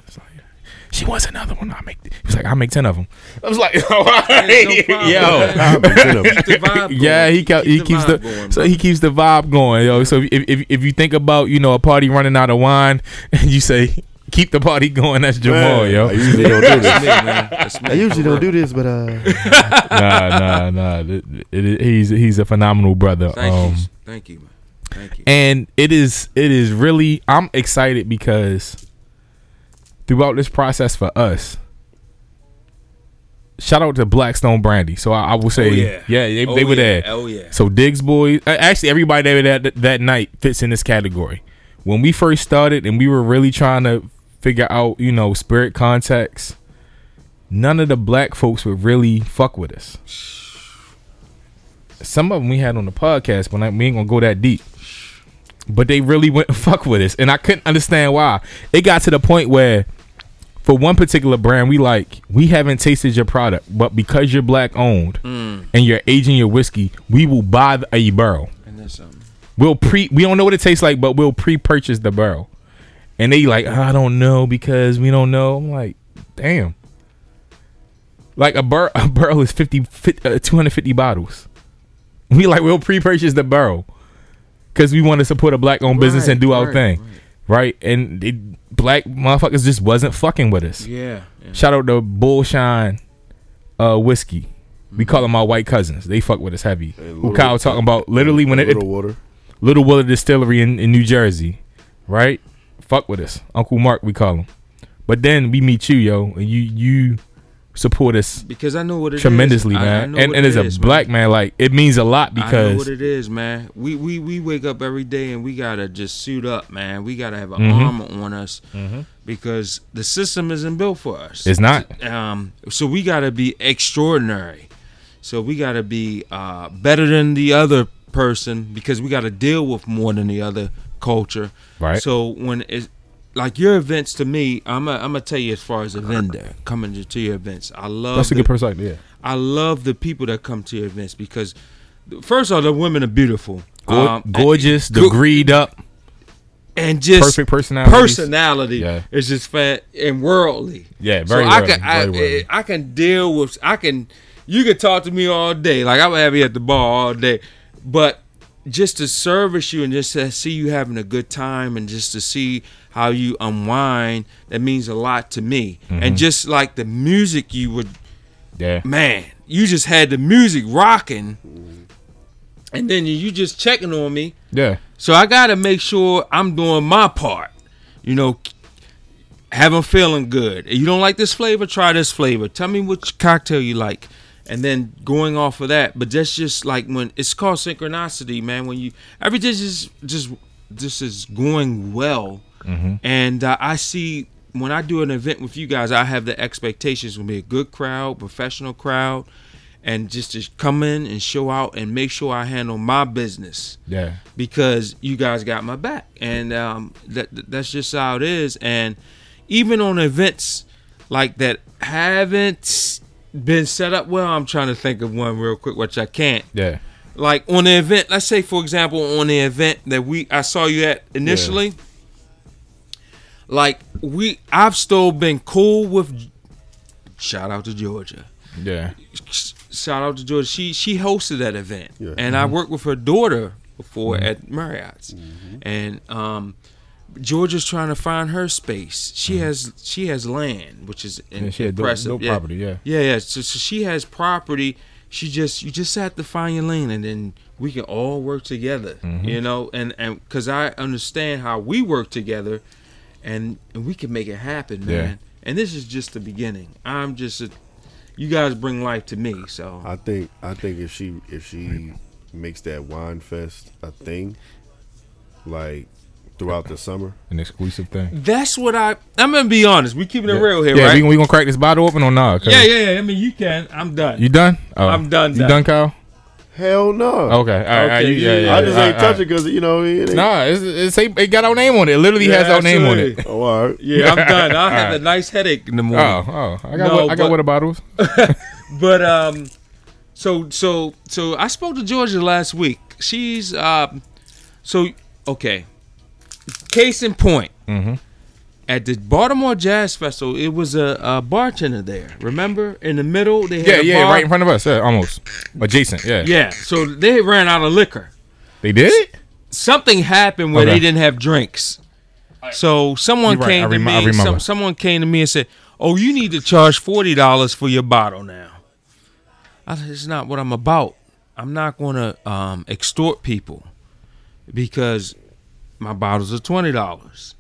It's like, she wants another one. I make. He was like, "I make ten of them." I was like, "All right, problem. yo." I'll make ten of them. Keep the. Yeah, he kept, he keeps the vibe going, so he keeps the vibe going, yo. So if, if if you think about you know a party running out of wine and you say keep the party going, that's Jamal, Man, yo. I usually don't do this. me, man. I usually don't do this, but uh, nah, nah, nah. It- it- he's he's a phenomenal brother. Thank um, you. Thank you, man. Thank you. and it is it is really I'm excited because throughout this process for us. Shout out to Blackstone Brandy. So I, I will say, Oh, yeah. yeah, they, Oh, they were yeah. there. Oh yeah. So Diggs boys, actually everybody there that that night fits in this category. When we first started and we were really trying to figure out, you know, spirit context, none of the black folks would really fuck with us. Some of them we had on the podcast, but I- we ain't gonna go that deep. But they really went and fuck with us, and I couldn't understand why. It got to the point where, for one particular brand, we like we haven't tasted your product, but because you're black owned Mm. and you're aging your whiskey, we will buy the- a barrel. And that's something. We'll pre we don't know what it tastes like, but we'll pre-purchase the barrel. And they like, I don't know because we don't know. I'm like, damn. Like a bar a barrel is 50, 50 uh, 250 bottles. We like we'll pre-purchase the barrel because we want to support a black-owned business and do our Right, thing, right. right? And it, black motherfuckers just wasn't fucking with us. Yeah. yeah. Shout out to Bullshine uh, whiskey. We call them our white cousins. They fuck with us heavy. Who Kyle talking about? Literally when it, little water. Little Water Distillery in, in New Jersey, right? Fuck with us, Uncle Mark. We call him. But then we meet you, yo, and you you support us Because I know what it is. tremendously, I- I man. and and it as a is, black man, like it means a lot because I know what it is, man. We we we wake up every day and we gotta just suit up, man. We gotta have an Mhm. armor on us because the system isn't built for us. It's not. Um, so we gotta be extraordinary. So we gotta be uh, better than the other person because we gotta deal with more than the other culture. Right. So when it's like your events to me, I'm i I'm gonna tell you as far as a vendor coming to, to your events. I love that's a good perspective. Yeah, I love the people that come to your events because first of all, the women are beautiful, Go- Um, gorgeous, go- degreed up, and just perfect personality. personality Yeah. is just fat and worldly. Yeah, very so I worldly, can I, very worldly. I can deal with I can you can talk to me all day like I would have you at the bar all day, but just to service you and just to see you having a good time and just to see how you unwind, that means a lot to me. And mm-hmm. just like the music you would Yeah. man, you just had the music rocking, and then you just checking on me. Yeah. So I gotta make sure I'm doing my part. You know, have them feeling good. You don't like this flavor? Try this flavor. Tell me which cocktail you like, and then going off of that. But that's just like when it's called synchronicity, man. When you everything just just this is going well, and uh, I see when I do an event with you guys, I have the expectations it's gonna be a good crowd, professional crowd, and just to come in and show out and make sure I handle my business Yeah. because you guys got my back, and um, that that's just how it is. And even on events like that haven't been set up well, I'm trying to think of one real quick, which I can't. Yeah. Like on the event, let's say for example, on the event that we I saw you at initially. Like we, I've still been cool with. Shout out to Georgia Yeah. shout out to Georgia. She she hosted that event, Yeah. and I mm-hmm. worked with her daughter before mm-hmm. at Marriott's, mm-hmm. and um, Georgia's trying to find her space. She has she has land, which is Yeah, she had dope, impressive. dope yeah. property. Yeah. Yeah, yeah. So, so she has property. She just you just have to find your lane, and then we can all work together. Mm-hmm. You know, and and because I understand how we work together, and and we can make it happen, Yeah. man. And this is just the beginning. I'm just a, you guys bring life to me, so I think I think if she if she makes that wine fest a thing, like throughout the summer, An exclusive thing. that's what I. I'm gonna be honest. We keeping it Yeah. real here, yeah, right? we, we gonna crack this bottle open or not? yeah, yeah, yeah. I mean, you can. I'm done. You done? Oh. I'm done, You done. done, Kyle? hell no. Okay. All right. all right, you- yeah, yeah, yeah. I just ain't right, all touch it because you know it ain't. Nah, it's, it's, it, it got our name on it. It literally has Yeah, our name on it. Oh, all right. Yeah, I'm done. I had Alright. a nice headache in the morning. Oh, oh, I got No, what, I got but- water bottles. But um, so so so I spoke to Georgia last week. She's um, so okay. Case in point, Mhm. at the Baltimore Jazz Festival, it was a, a bartender there. Remember, in the middle, they had Yeah, a yeah, bar. right in front of us. Yeah, almost adjacent. Yeah. Yeah, so they ran out of liquor. They did. Something happened where Okay. they didn't have drinks. So someone right. came I to me. Some, someone came to me and said, "Oh, you need to charge forty dollars for your bottle now." I said, "It's not what I'm about. I'm not going to um, extort people because my bottles are twenty dollars."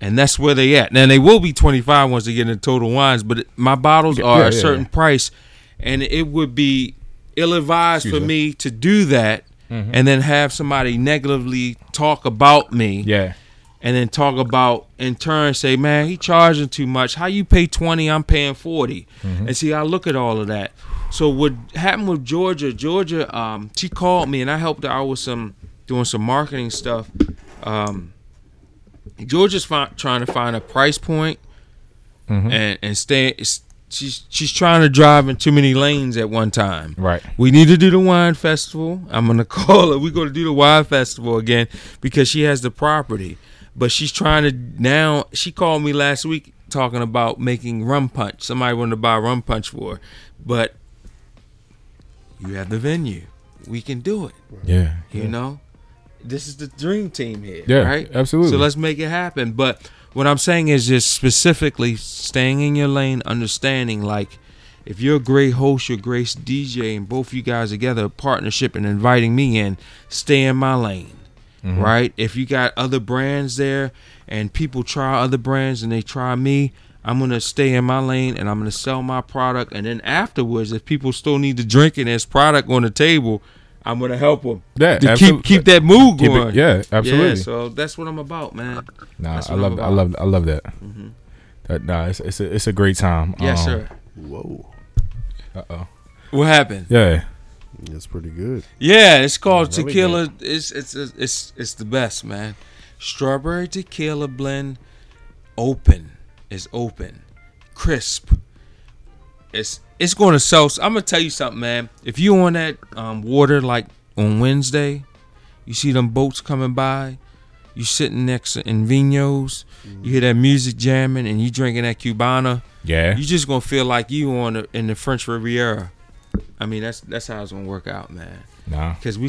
And that's where they at. Now they will be twenty five once they get into total wines, but my bottles Yeah, are yeah, a certain yeah. price, and it would be ill advised for me. to do that and then have somebody negatively talk about me Yeah. and then talk about in turn say, man, he charging too much. How you pay twenty, I'm paying 40 And see, I look at all of that. So what happened with Georgia? Georgia, um, she called me and I helped her out with some doing some marketing stuff. Um, Georgia's fi- trying to find a price point and and stay. She's she's trying to drive in too many lanes at one time. Right. We need to do the wine festival. I'm gonna call her. We're gonna do the wine festival again because she has the property. But she's trying to now. She called me last week talking about making rum punch. Somebody wanted to buy rum punch for her, but you have the venue. We can do it. Yeah. You know, this is the dream team here. Yeah, right. absolutely. So let's make it happen. But what I'm saying is just specifically staying in your lane, understanding like if you're a great host, you're a great DJ, and both you guys together partnership and inviting me in, stay in my lane. Mm-hmm. Right? If you got other brands there and people try other brands and they try me, I'm gonna stay in my lane and I'm gonna sell my product. And then afterwards, if people still need to drink and there's product on the table, I'm gonna help them Yeah, to absolute- keep keep that mood Keep it- going. yeah, absolutely. Yeah, so that's what I'm about, man. Nah, I love, I'm I love, I love that. That nah, it's it's a, it's a great time. Yes, Um, sir. Whoa, Uh oh. What happened? Yeah. that's pretty good. Yeah, it's called Really tequila. It's, it's it's it's it's the best, man. Strawberry tequila blend, open. is open, crisp. It's it's going to sell. I'm gonna tell you something, man. If you on that um, water like on Wednesday, you see them boats coming by. You sitting next to in vinos. You hear that music jamming, and you drinking that Cubana. Yeah. You just gonna feel like you on the, in the French Riviera. I mean, that's that's how it's gonna work out, man. Nah. Because we,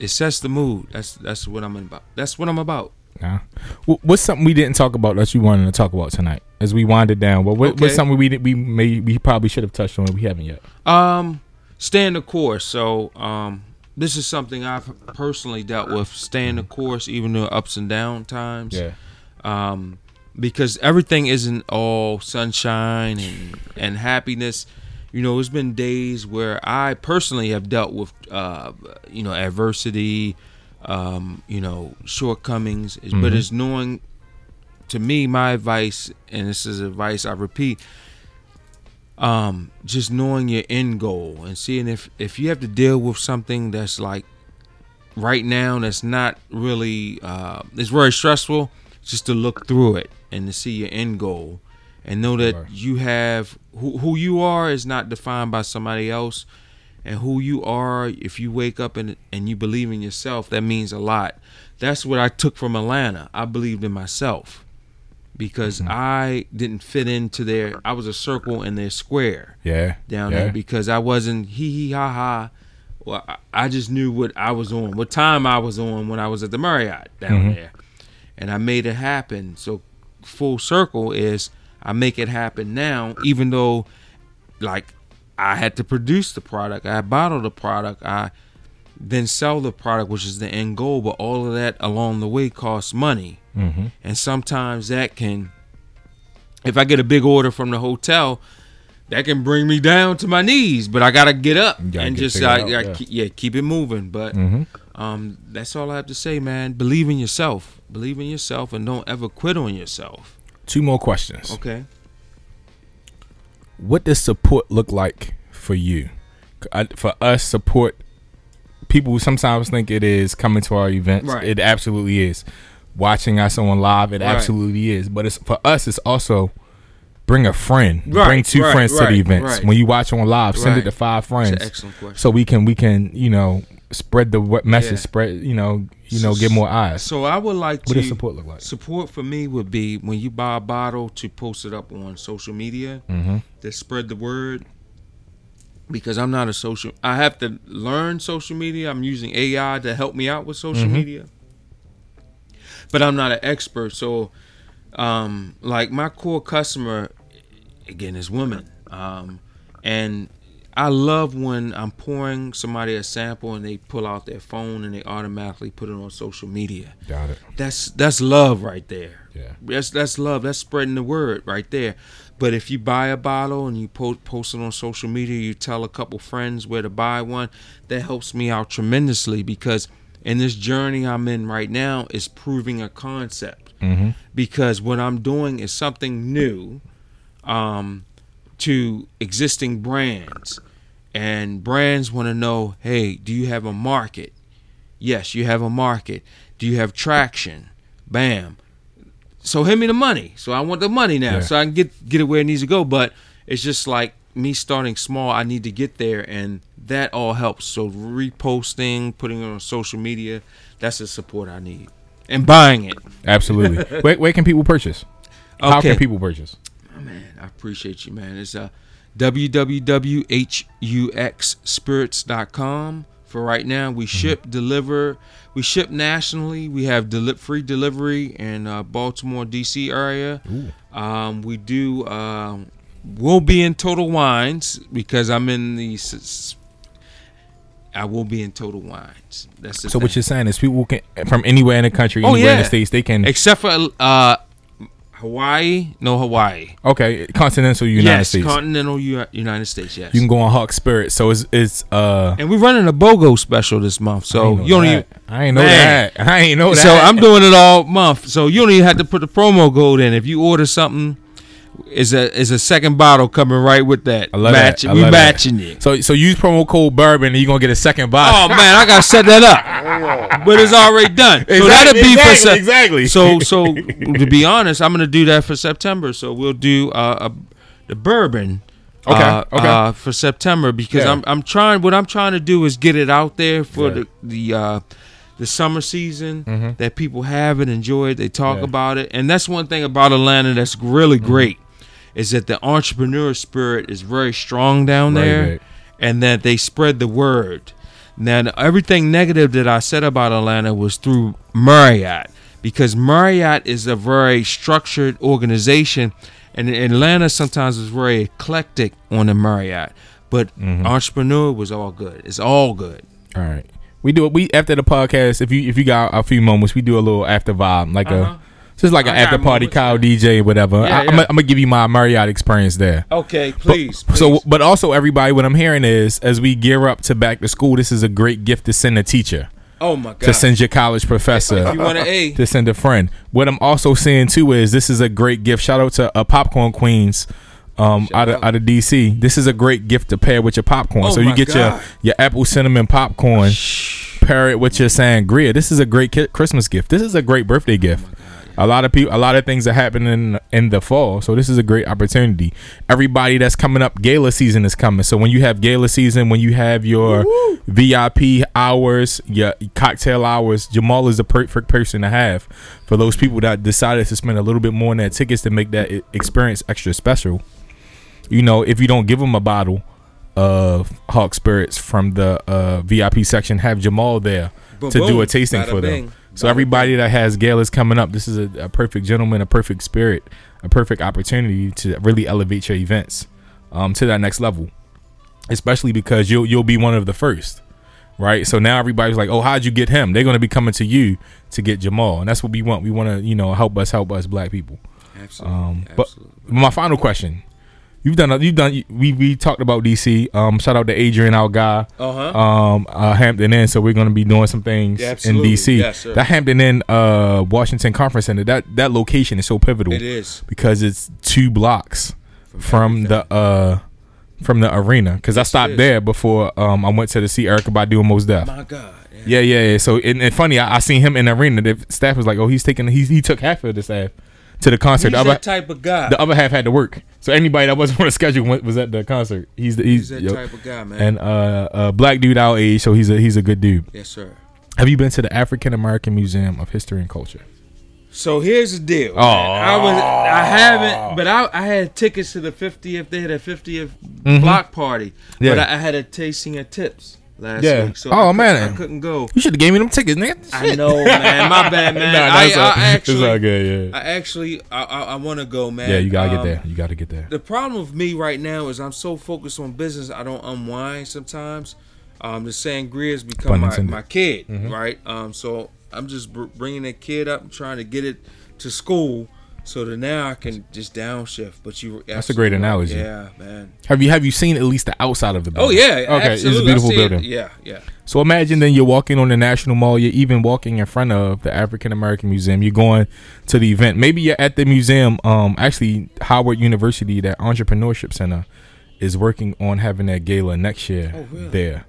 it sets the mood. That's that's what I'm about. That's what I'm about. Nah. What's something we didn't talk about that you wanted to talk about tonight as we wind it down? What, what Okay. what's something we did, we may we probably should have touched on we haven't yet? Um, staying the course. So, um, this is something I've personally dealt with. Staying the course, even the ups and down times. Yeah. Um, because everything isn't all sunshine and and happiness. You know, there's been days where I personally have dealt with, uh, you know, adversity, um, you know, shortcomings. But it's knowing, to me, my advice, and this is advice I repeat, um, just knowing your end goal and seeing if if you have to deal with something that's like right now that's not really uh, it's very stressful just to look through it and to see your end goal and know that you have who, who you are is not defined by somebody else and who you are if you wake up and and you believe in yourself that means a lot that's what i took from atlanta i believed in myself because i didn't fit into their i was a circle in their square Yeah. down yeah. there because I wasn't hee hee ha ha. Well, I, I just knew what I was on, what time I was on when I was at the Marriott down Mhm. there, and I made it happen. So full circle is I make it happen now, even though like I had to produce the product, I bottle the product, I then sell the product, which is the end goal. But all of that along the way costs money, Mm-hmm. and sometimes that can, if I get a big order from the hotel, that can bring me down to my knees. But I gotta get up gotta and get just I, out, I yeah. keep, yeah keep it moving. But Mm-hmm. um, that's all I have to say, man. Believe in yourself. Believe in yourself, and don't ever quit on yourself. Two more questions. Okay. What does support look like for you? I, for us, support people sometimes think it is coming to our events. Right. It absolutely is. Watching us on live, it Right. absolutely is. But it's for us, it's also bring a friend, Right, bring two friends to the events. When you watch on live, send it to five That's friends, an excellent question. so we can we can you know spread the message, Yeah. spread you know you know get more eyes. So I would like what to does support look like? support for me would be when you buy a bottle to post it up on social media Mm-hmm. to spread the word. Because I'm not a social, I have to learn social media. I'm using AI to help me out with social Mhm. media, but I'm not an expert. So, um, like my core customer, again, is women, um, and I love when I'm pouring somebody a sample and they pull out their phone and they automatically put it on social media. Got it. That's that's love right there. Yeah. That's that's love. That's spreading the word right there. But if you buy a bottle and you post post it on social media, you tell a couple friends where to buy one. That helps me out tremendously because in this journey I'm in right now is proving a concept. Mm-hmm. Because what I'm doing is something new um, to existing brands, and brands want to know, hey, do you have a market? Yes, you have a market. Do you have traction? Bam. So hit me the money. So I want the money now, Yeah. so I can get get it where it needs to go. But it's just like me starting small. I need to get there, and that all helps. So reposting, putting it on social media, that's the support I need, and buying it. Absolutely. where, where can people purchase? How Okay. can people purchase? Oh, man, I appreciate you, man. It's uh, www.huxspirits.com. For right now, we ship, deliver, we ship nationally. We have deli- free delivery in uh, Baltimore, D.C. area. Um, we do. Um, we'll be in Total Wines because I'm in the. I will be in Total Wines. That's the So thing. what you're saying is people can from anywhere in the country, Oh, anywhere in yeah. the states, they can except for uh, Hawaii, no Hawaii. okay, continental United yes, States. continental U- United States. Yes. you can go on Hux Spirit. So it's it's uh And we're running a BOGO special this month, so you don't even. I ain't know Man. that. I ain't know that. So I'm doing it all month, so you don't even have to put the promo code in. If you order something, is a is a second bottle coming right with that. I love Match- that. I we love that. matching it. So so use promo code bourbon and you're gonna get a second bottle. Oh man, I gotta set that up, but it's already done. so that'll be for exactly, exactly. So so to be honest, I'm gonna do that for September. So we'll do uh, a, the bourbon. Okay, uh, okay. Uh, for September because Yeah. I'm I'm trying what I'm trying to do is get it out there for Yeah. the the uh, the summer season Mhm. that people have it, enjoy it, they talk Yeah. about it, and that's one thing about Atlanta that's really great is that the entrepreneur spirit is very strong down Right, there right. and that they spread the word. Now, everything negative that I said about Atlanta was through Marriott because Marriott is a very structured organization, and Atlanta sometimes is very eclectic on the Marriott. But Mm-hmm. entrepreneur was all good. It's all good. All right. We do it. We after the podcast. If you if you got a few moments, we do a little after vibe, like Uh-huh. a just like an I after party, Kyle. DJ, whatever. Yeah, I, I'm yeah. gonna give you my Marriott experience there. Okay, please. So, but also everybody, what I'm hearing is as we gear up to back to school, this is a great gift to send a teacher, oh my God. to send your college professor. if you want an A, to send a friend. What I'm also saying too is this is a great gift. Shout out to uh, Popcorn Queens. Um, out of out. of DC, this is a great gift to pair with your popcorn. Oh so you get God. your your apple cinnamon popcorn, Shh. pair it with your sangria. This is a great ki- Christmas gift. This is a great birthday gift. A lot of people, a lot of things are happening in the fall, so this is a great opportunity. Everybody that's coming up, gala season is coming. So when you have gala season, when you have your VIP hours, your cocktail hours, Jamal is the perfect person to have for those people that decided to spend a little bit more on their tickets to make that experience extra special. You know, if you don't give them a bottle of Hux Spirits from the uh, VIP section, have Jamal there Boom, to do a tasting for them. So everybody that has galas coming up, this is a, a perfect gentleman, a perfect spirit, a perfect opportunity to really elevate your events um, to that next level. Especially because you'll you'll be one of the first, right? So now everybody's like, "Oh, how'd you get him?" They're gonna be coming to you to get Jamal, and that's what we want. We want to, you know, help us, help us, black people. Absolutely. Um, but absolutely. my final question: You've done, you've done. We we talked about DC. Um, shout out to Adrian, our guy. Uh-huh. Um, uh, Hampton Inn. So we're gonna be doing some things Yeah, in. DC. Yes, that Hampton Inn, uh, Washington Conference Center. That that location is so pivotal It is. because it's two blocks from the uh from the arena. Because I stopped there before um I went to the see Erykah Badu and Mos Def. My God. Yeah. Yeah, yeah, yeah. So and, and funny, I, I seen him in the arena. The staff was like, "Oh, he's taking he he took half of the staff to the concert. He's The other, that type of guy. the other half had to work. So anybody that wasn't on the schedule went, was at the concert. He's the he's, He's that yo. type of guy, man. and uh, uh black dude our age, so he's a he's a good dude. yes, sir. Have you been to the African American Museum of History and Culture? So here's the deal. Oh. I was I haven't, but I I had tickets to the 50th. They had a 50th block party, Mm-hmm. Yeah. but I, I had a tasting of tips last Yeah. week. So Oh, I man. I couldn't go. You should have gave me them tickets, nigga. I know, man. My bad, man. Nah, I, all- I it's actually, all good, yeah. I actually, I, I, I want to go, man. yeah, you gotta get Um, there. You gotta get there. The problem with me right now is I'm so focused on business, I don't unwind sometimes. Um, the sangria has become my, my kid, right? Um, so I'm just br- bringing that kid up and trying to get it to school so that now I can just downshift. But you, That's a great absolutely analogy. Yeah, man. Have you have you seen at least the outside of the building? Oh yeah, Okay, it's a beautiful see it. building. Yeah, yeah. So imagine then you're walking on the National Mall. You're even walking in front of the African American Museum. You're going to the event. Maybe you're at the museum. Um, actually, Howard University, that entrepreneurship center, is working on having that gala next year Oh, really? there.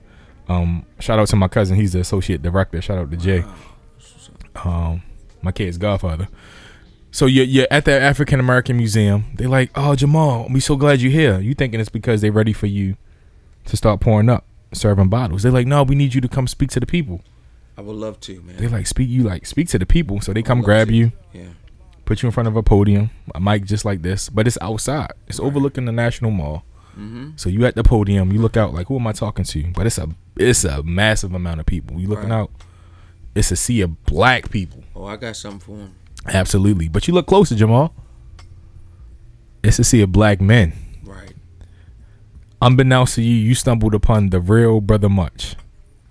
Um, shout out to my cousin. He's the associate director. Shout out to Jay. Um, my kid's godfather. So you're, you're at the African American Museum. They're like, oh Jamal, we so glad you're here. You thinking it's because they're ready for you to start pouring up, serving bottles. They're like, no, we need you to come speak to the people. I would love to, man. They like speak you like speak to the people. So they come grab to. you, yeah. put you in front of a podium, a mic just like this, but it's outside. It's overlooking the National Mall. Mm-hmm. So you at the podium, you look out like, who am I talking to? But it's a it's a massive amount of people. You looking Right. out, it's a sea of black people. Oh, I got something for him. Absolutely. But you look closer, Jamal. It's a sea of black men. Right. Unbeknownst to you, you stumbled upon the real Brother Much.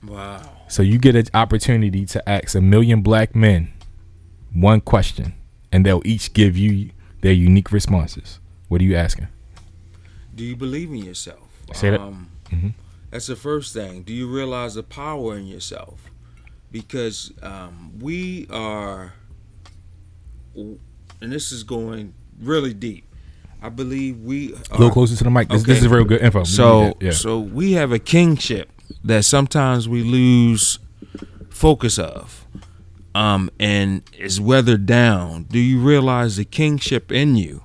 Wow. So you get an opportunity to ask a million black men one question, and they'll each give you their unique responses. What are you asking? Do you believe in yourself? Say that. Um, Mhm. That's the first thing. Do you realize the power in yourself? Because um, we are, and this is going really deep. I believe we A little closer to the mic. This, this is real good info. So, yeah. so we have a kingship that sometimes we lose focus of, um, and is weathered down. Do you realize the kingship in you?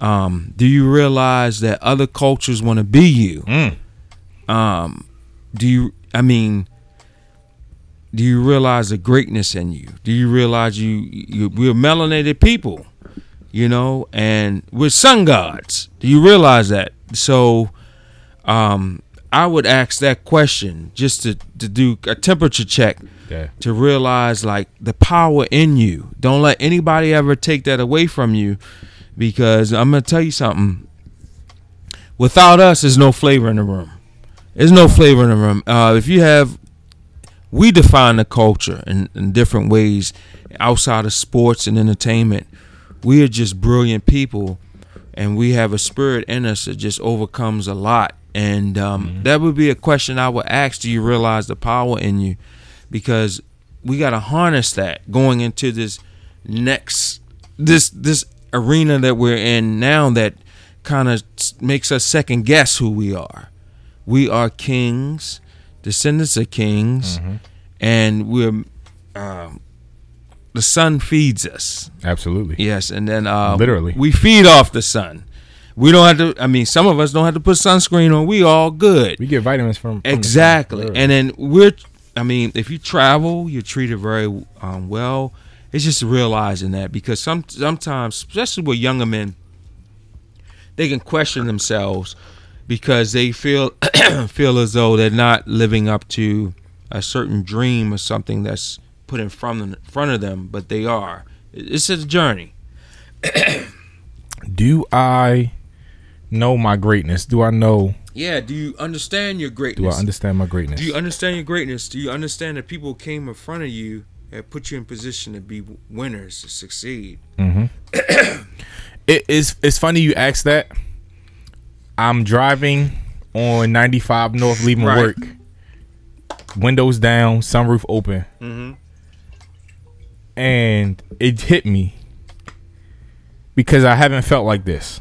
Um, do you realize that other cultures want to be you? Mm. Um, do you? I mean, do you realize the greatness in you? Do you realize you, you we're melanated people, you know, and we're sun gods. Do you realize that? So, um, I would ask that question just to, to do a temperature check Yeah. to realize like the power in you. Don't let anybody ever take that away from you because I'm gonna tell you something. Without us, there's no flavor in the room. There's no flavor in the room. Uh, if you have, we define the culture in, in different ways outside of sports and entertainment. We are just brilliant people, and we have a spirit in us that just overcomes a lot. And um, that would be a question I would ask: Do you realize the power in you? Because we got to harness that going into this next this this arena that we're in now that kind of makes us second guess who we are. We are kings, descendants of kings, and we're um, the sun feeds us. Absolutely. Yes, and then uh, Literally. we feed off the sun. We don't have to. I mean, some of us don't have to put sunscreen on. We all good. We get vitamins from, from the. Exactly. Literally. And then we're, I mean, if you travel, you're treated very um, well. It's just realizing that because some sometimes, especially with younger men, they can question themselves because they feel feel as though they're not living up to a certain dream or something that's put in front of, front of them, but they are. It's a journey. Do I know my greatness? Do I know? Yeah. Do you understand your greatness? Do? I understand my greatness? Do you understand your greatness? Do you understand that people came in front of you and put you in position to be winners, to succeed? Mm-hmm. It is. It's funny you asked that. I'm driving on 95 North, leaving Right. work. Windows down, sunroof open, Mm-hmm. and it hit me because I haven't felt like this.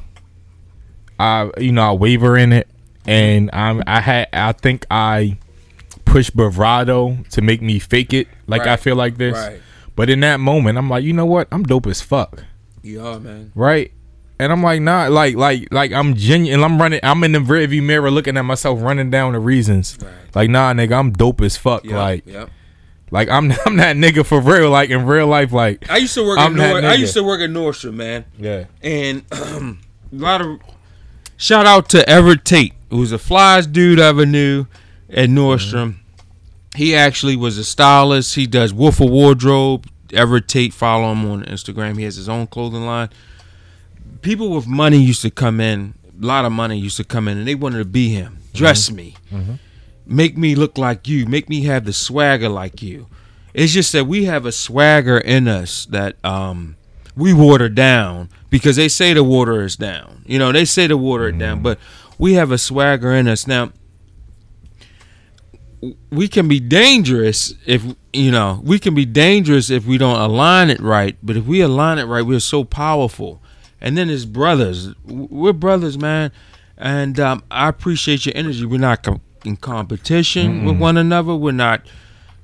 I, you know, I waver in it, and I'm. I had. I think I pushed bravado to make me fake it, like I feel like this. Right. But in that moment, I'm like, you know what? I'm dope as fuck. You are, man. right? And I'm like, nah, like, like, like, I'm genuine. I'm running. I'm in the rearview mirror, looking at myself, running down the reasons. Right. Like, nah, nigga, I'm dope as fuck. Yep, Like, yep. like I'm, I'm that nigga for real. Like in real life, like, I used to work I'm at Nord- I used to work at Nordstrom, man. yeah, and a lot of shout out to Everett Tate, who's the flyest dude I ever knew at Nordstrom. Mm-hmm. He actually was a stylist. He does Wolf of Wardrobe. Everett Tate, follow him on Instagram. He has his own clothing line. People with money used to come in. A lot of money used to come in, and they wanted to be him. Dress mm-hmm. me, mm-hmm. make me look like you, make me have the swagger like you. It's just that we have a swagger in us that um, we water down because they say the water is down. You know, they say to water it down, mm-hmm. but we have a swagger in us. Now, we can be dangerous if you know we can be dangerous if we don't align it right but if we align it right we're so powerful and then as brothers. We're brothers man. And um, i appreciate your energy. We're not com- in competition with one another. We're not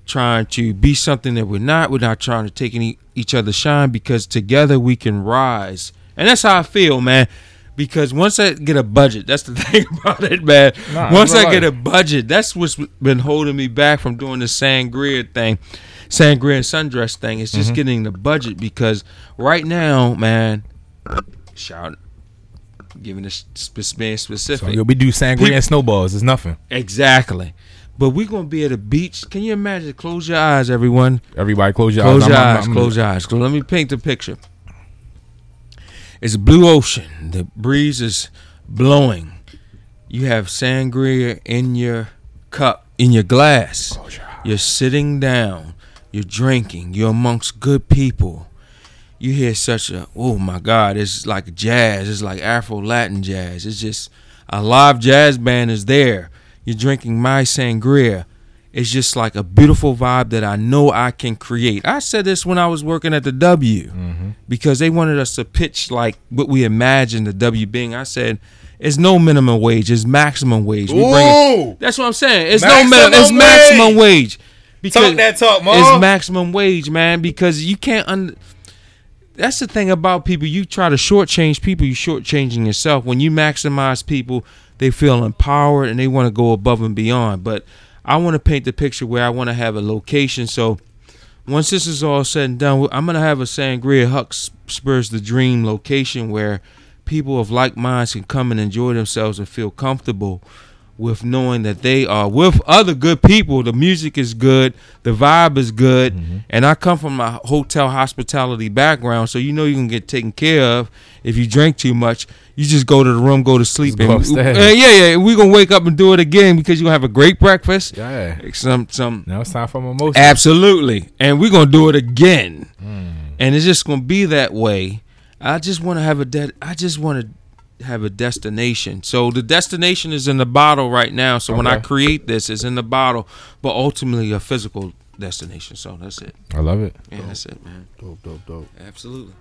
trying to be something that we're not. We're not trying to take any each other shine because together we can rise. And that's how i feel man. Because once I get a budget, that's the thing about it, man. Nah, once I get a budget, that's what's been holding me back from doing the sangria thing, sangria and sundress thing. It's Mm-hmm. just getting the budget because right now, man, shout, giving this sp- being so specific, yo, we do sangria People- and snowballs. It's nothing. exactly. But we're gonna be at a beach. Can you imagine? Close your eyes, everyone. Everybody, close your eyes. Close eyes. your I'm- I'm- eyes. I'm- Close your eyes. So let me paint the picture. It's a blue ocean. The breeze is blowing. You have sangria in your cup, in your glass. Close your eyes. You're sitting down. You're drinking. You're amongst good people. You hear such a oh my God! It's like jazz. It's like Afro Latin jazz. It's just a live jazz band is there. You're drinking my sangria. It's just like a beautiful vibe that I know I can create. I said this when I was working at the W mm-hmm. because they wanted us to pitch like what we imagined the W being. I said, "It's no minimum wage. It's maximum wage." We bring that's what I'm saying. It's no Maximum minimum. It's wage. maximum wage. talk that talk, man. It's maximum wage, man. Because you can't. Un- that's the thing about people. You try to shortchange people. You shortchanging yourself. When you maximize people, they feel empowered and they want to go above and beyond. But I want to paint the picture where I want to have a location. So once this is all said and done, I'm gonna have a Sangria Hux Spirits the Dream location where people of like minds can come and enjoy themselves and feel comfortable. With knowing that they are with other good people. The music is good, the vibe is good, Mm-hmm. and I come from a hotel hospitality background, so you know you can get taken care of if you drink too much. You just go to the room, go to sleep, go and. Uh, yeah, yeah. We're gonna wake up and do it again because you're gonna have a great breakfast. Yeah. Some some Now it's time for mimosa. Absolutely. And we're going to do it again. Mm. And it's just going to be that way. I just want to have a dead. I just want to have a destination. So the destination is in the bottle right now. So when I create this, it's in the bottle, but ultimately a physical destination. So that's it. I love it. Yeah, that's it, man. Dope, dope, dope. Absolutely.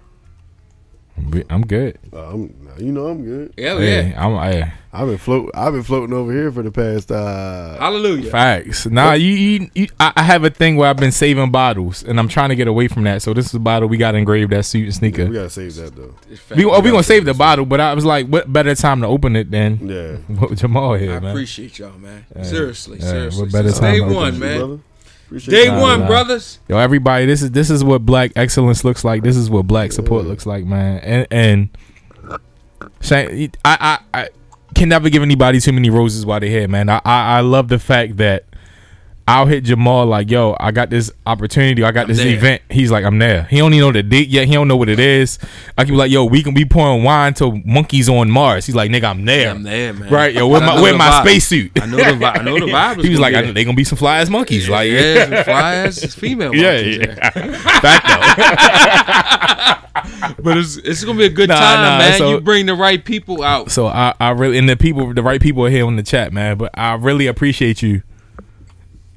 I'm good- I'm good. I'm, you know I'm good. Yeah, Hey, I'm hey, I've been float. I've been floating over here for the past. uh Hallelujah. facts. Nah, you, you, you I, I have a thing where I've been saving bottles, and I'm trying to get away from that. So this is a bottle we got engraved that suit and sneaker. We gotta save that though. We, oh, we gonna save the bottle, but I was like, what better time to open it than Yeah. with Jamal I here, man? I appreciate y'all, man. Yeah. Seriously, Yeah, seriously. what better Since time day to open one, it, man. Brother. Appreciate Day one, nah. brothers. Yo, everybody, this is this is what black excellence looks like. This is what black support looks like, man. And and Shane, I I, I can never give anybody too many roses while they're here, man. I, I I love the fact that I'll hit Jamal like, yo, I got this opportunity, I got I'm this there. event. He's like, I'm there. He don't even know the date yet. He don't know what it is. I can be like, yo, we can be pouring wine to monkeys on Mars. He's like, nigga, I'm there. I'm there, man. Right, yo, where my where my vibe. spacesuit? I know the vibe. I know the vibe. he was like, I, they gonna be some fly ass monkeys. Like, yeah, some fly ass female. yeah, yeah. Fact though. But it's it's gonna be a good Nah, time, nah, man. so- you bring the right people out. So I, I really and the people, the right people are here on the chat, man. But I really appreciate you.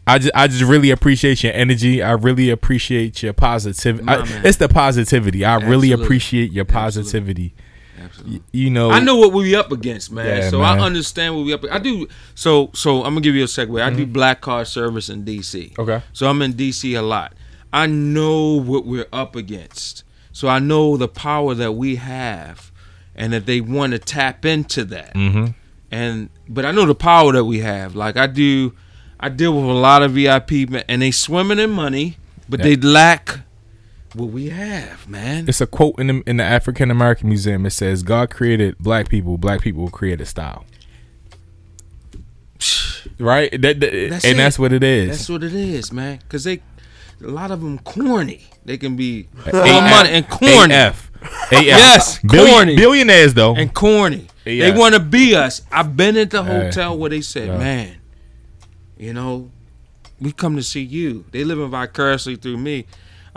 I just, I just really appreciate your energy. I really appreciate your positivity. It's the positivity. I really appreciate your Absolutely. positivity. Absolutely. You know, I know what we up against, man. Yeah, so man. I understand what we up. I do. So so I'm gonna give you a segue. I do black car service in DC. Mm-hmm. Okay. So I'm in DC a lot. I know what we're up against. So I know the power that we have, and that they want to tap into that. Mm-hmm. And but I know the power that we have. Like I do, I deal with a lot of VIP, men, and they swimming in money, but Yeah. they lack what we have, man. It's a quote in the in the African American Museum. It says, "God created black people. Black people created style." Right. That, that- That's and it. that's what it is. That's what it is, man. Cause they, a lot of them corny. They can be A- money and corny AF. AF. Yes, Billion- corny. Billionaires though. and corny. AF. They want to be us. I've been at the hotel where they said, Yeah. "Man, you know, we come to see you. They living vicariously through me.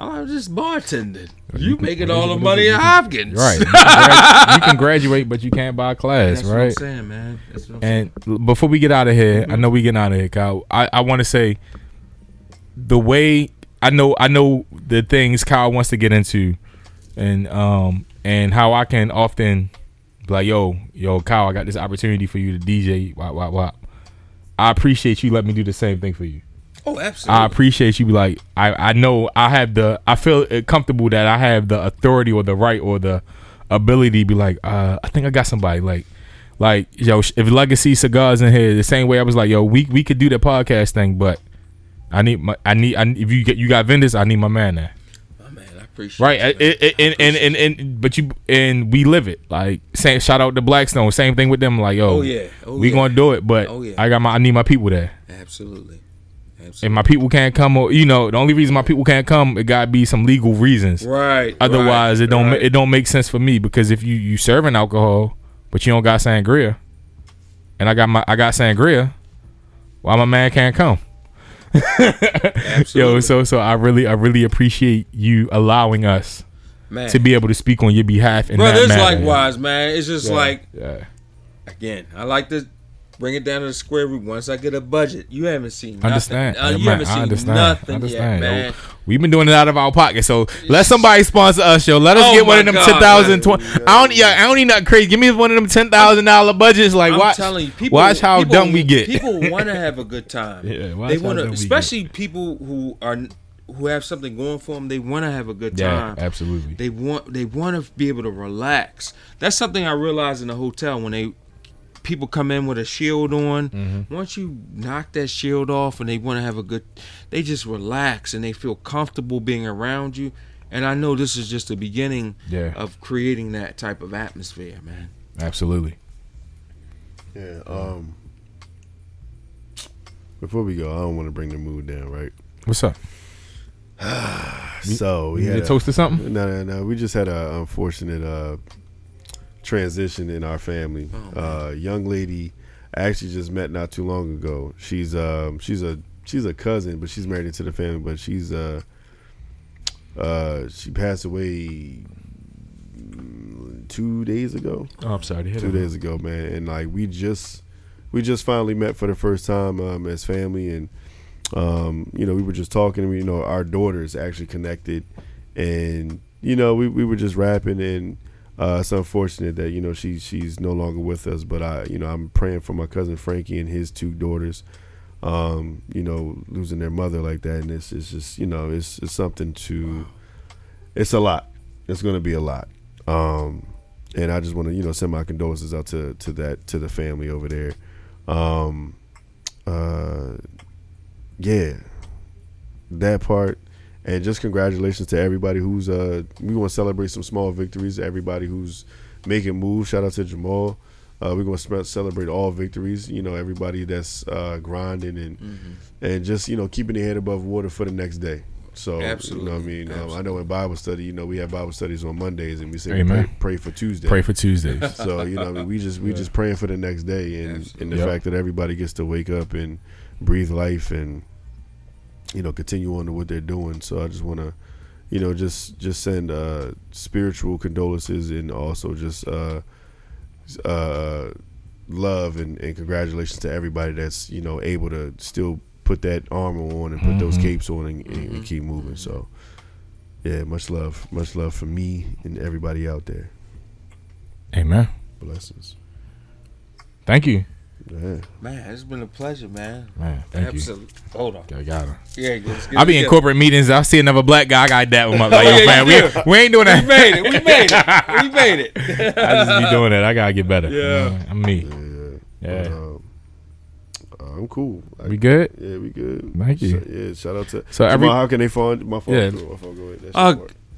I'm just bartending. You making all the money at Hopkins, Right. You can, you can graduate, but you can't buy a class, That's what I'm right? saying, man. That's what I'm saying. And l- before we get out of here, Mm-hmm. I know we getting out of here, Kyle. I, I want to say the way I know I know the things Kyle wants to get into, and um and how I can often be like, yo, yo, Kyle, I got this opportunity for you to DJ. Wop, wop, wop. I appreciate you letting me do the same thing for you. Oh, absolutely. I appreciate you. Be like, I, I know I have the, I feel comfortable that I have the authority or the right or the ability to be like, uh, I think I got somebody like, like yo, if Legacy Cigars in here, the same way I was like, yo, we we could do the podcast thing, but I need my, I need, I, if you get you got vendors, I need my man there, appreciate right? you, And man. and, and, and, and and but you and we live it. Like, same shout out to Blackstone, same thing with them. Like, yo, Oh, yeah. Oh, we yeah. gonna do it, but Oh, yeah. I got my, I need my people there. Absolutely. Absolutely. and my people can't come or you know the only reason my people can't come it gotta be some legal reasons Right. otherwise right, it don't right. it don't make sense for me because if you you serving alcohol but you don't got sangria and i got my i got sangria why my man can't come yo so so i really i really appreciate you allowing us man. to be able to speak on your behalf And Brothers, that likewise, man. It's just Yeah, like yeah. again, I like to bring it down to the square root. Once I get a budget, you haven't seen nothing. Understand? Uh, you man, haven't seen understand. nothing understand. yet, man. We've been doing it out of our pocket, so let somebody sponsor us, yo. Let us Oh get one of them God, ten thousand man. I don't, yeah, I don't need nothing crazy. Give me one of them ten thousand dollar budgets. Like, I'm watch, telling you, people, watch how people- dumb we get. People want to have a good time. Yeah, watch they want to, dumb we get. especially people who are who have something going for them. They want to have a good yeah, time. absolutely. They want they want to be able to relax. That's something I realized in the hotel when they people come in with a shield on. Mm-hmm. Once you knock that shield off and they want to have a good, they just relax and they feel comfortable being around you. And I know this is just the beginning Yeah. of creating that type of atmosphere, man. absolutely. Yeah. Um. before we go, I don't want to bring the mood down, right? What's up? So we You had a a- toast or something? No, no, no. We just had a unfortunate uh, transition in our family. uh, young lady, I actually just met not too long ago. She's um, she's a she's a cousin, but she's married into the family. But she's uh, uh, she passed away mm, two days ago Oh, I'm sorry to hear two days ago, man. And like we just we just finally met for the first time um, as family, and um, you know we were just talking. and we, You know, our daughters actually connected, and you know we, we were just rapping, and uh, it's unfortunate that you know she she's no longer with us. But I you know I'm praying for my cousin Frankie and his two daughters. Um, you know, losing their mother like that, and it's it's just you know it's it's something to. It's a lot. It's going to be a lot. Um, and I just want to you know send my condolences out to to that to the family over there. Um, uh, yeah, that part, and just congratulations to everybody who's uh we want to celebrate some small victories. Everybody who's making moves. Shout out to Jamal. Uh, we're gonna spe- celebrate all victories. You know, everybody that's uh, grinding and and just you know keeping their head above water for the next day. So you know what I mean. Um, I know in Bible study, you know, we have Bible studies on Mondays, and we say we pray, pray for Tuesday. Pray for Tuesdays. So you know, I mean, we just we just praying for the next day, and and the Yep. fact that everybody gets to wake up and breathe life, and you know, continue on to what they're doing. So I just want to, you know, just just send uh, spiritual condolences and also just uh, uh, love and, and congratulations to everybody that's you know able to still put that armor on and put those capes on and, and, and keep moving. So yeah, much love, much love for me and everybody out there. Amen. Blessings. Thank you. Yeah. Man, it's been a pleasure, man. Man, thank Absolutely. Hold on. I got her. Yeah, let's get I it be in together. corporate meetings. I'll see another black guy. I got that one. Like, Oh, yo, yeah, man, we, we ain't doing that. We made it. We made it. We made it. I just be doing it. I gotta get better. Yeah. I'm me. Yeah. Yeah. But, um, uh, I'm cool. I- We good? Yeah, we good. Thank you. Sh- yeah, shout out to. So So every- how can they find my phone? Yeah. My phone go ahead. Uh,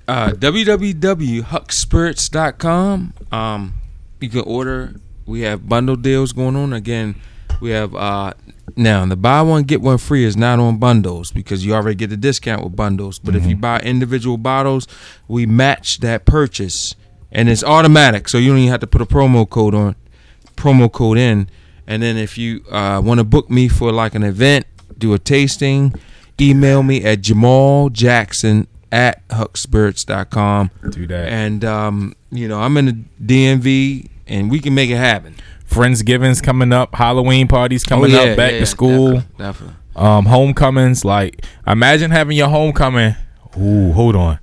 uh, www.huxspirits.com. Um, you can order. We have bundle deals going on. Again, we have uh, now the buy one get one free is not on bundles because you already get the discount with bundles. But if you buy individual bottles, we match that purchase, and it's automatic, so you don't even have to put a promo code on, promo code in. And then if you uh, want to book me for like an event, do a tasting, email me at Jamal Jackson at huxspirits.com. Do that. And um, you know, I'm in the DMV and we can make it happen. Friendsgivings coming up. Halloween parties coming up. Back to school. Definitely, definitely. Um, homecomings. Like, imagine having your homecoming. Ooh, hold on.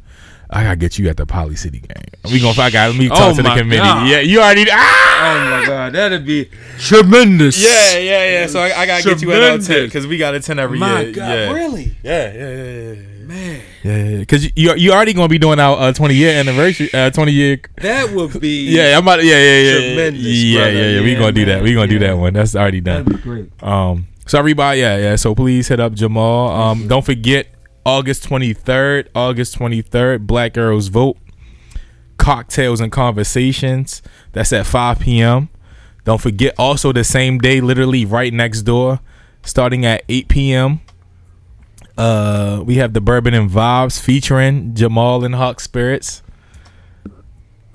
I gotta get you at the Poly City game. We gonna. I got. Let me talk Oh to the committee. God. Yeah, you already. Ah. Oh my god, that'd be tremendous. Yeah, yeah, yeah. So I, I gotta get you at our Tremendous. because we got a tent every year. My year. God, yeah. really? Yeah, yeah, yeah, yeah, yeah. Man, Yeah, yeah, because you you you already gonna be doing our uh, twenty year anniversary, uh, twenty year. that would be Yeah, I'm about. Yeah, yeah, yeah, Tremendous, yeah, brother. yeah, yeah. We gonna do that. We gonna do that one. That's already done. That'd be great. Um, so everybody, yeah, yeah. So please hit up Jamal. Um, don't forget August twenty third, August twenty third, Black Girls Vote, cocktails and conversations. That's at five p.m. Don't forget also the same day, literally right next door, starting at eight p.m. Uh, we have the Bourbon and Vibes featuring Jamal and Hux Spirits.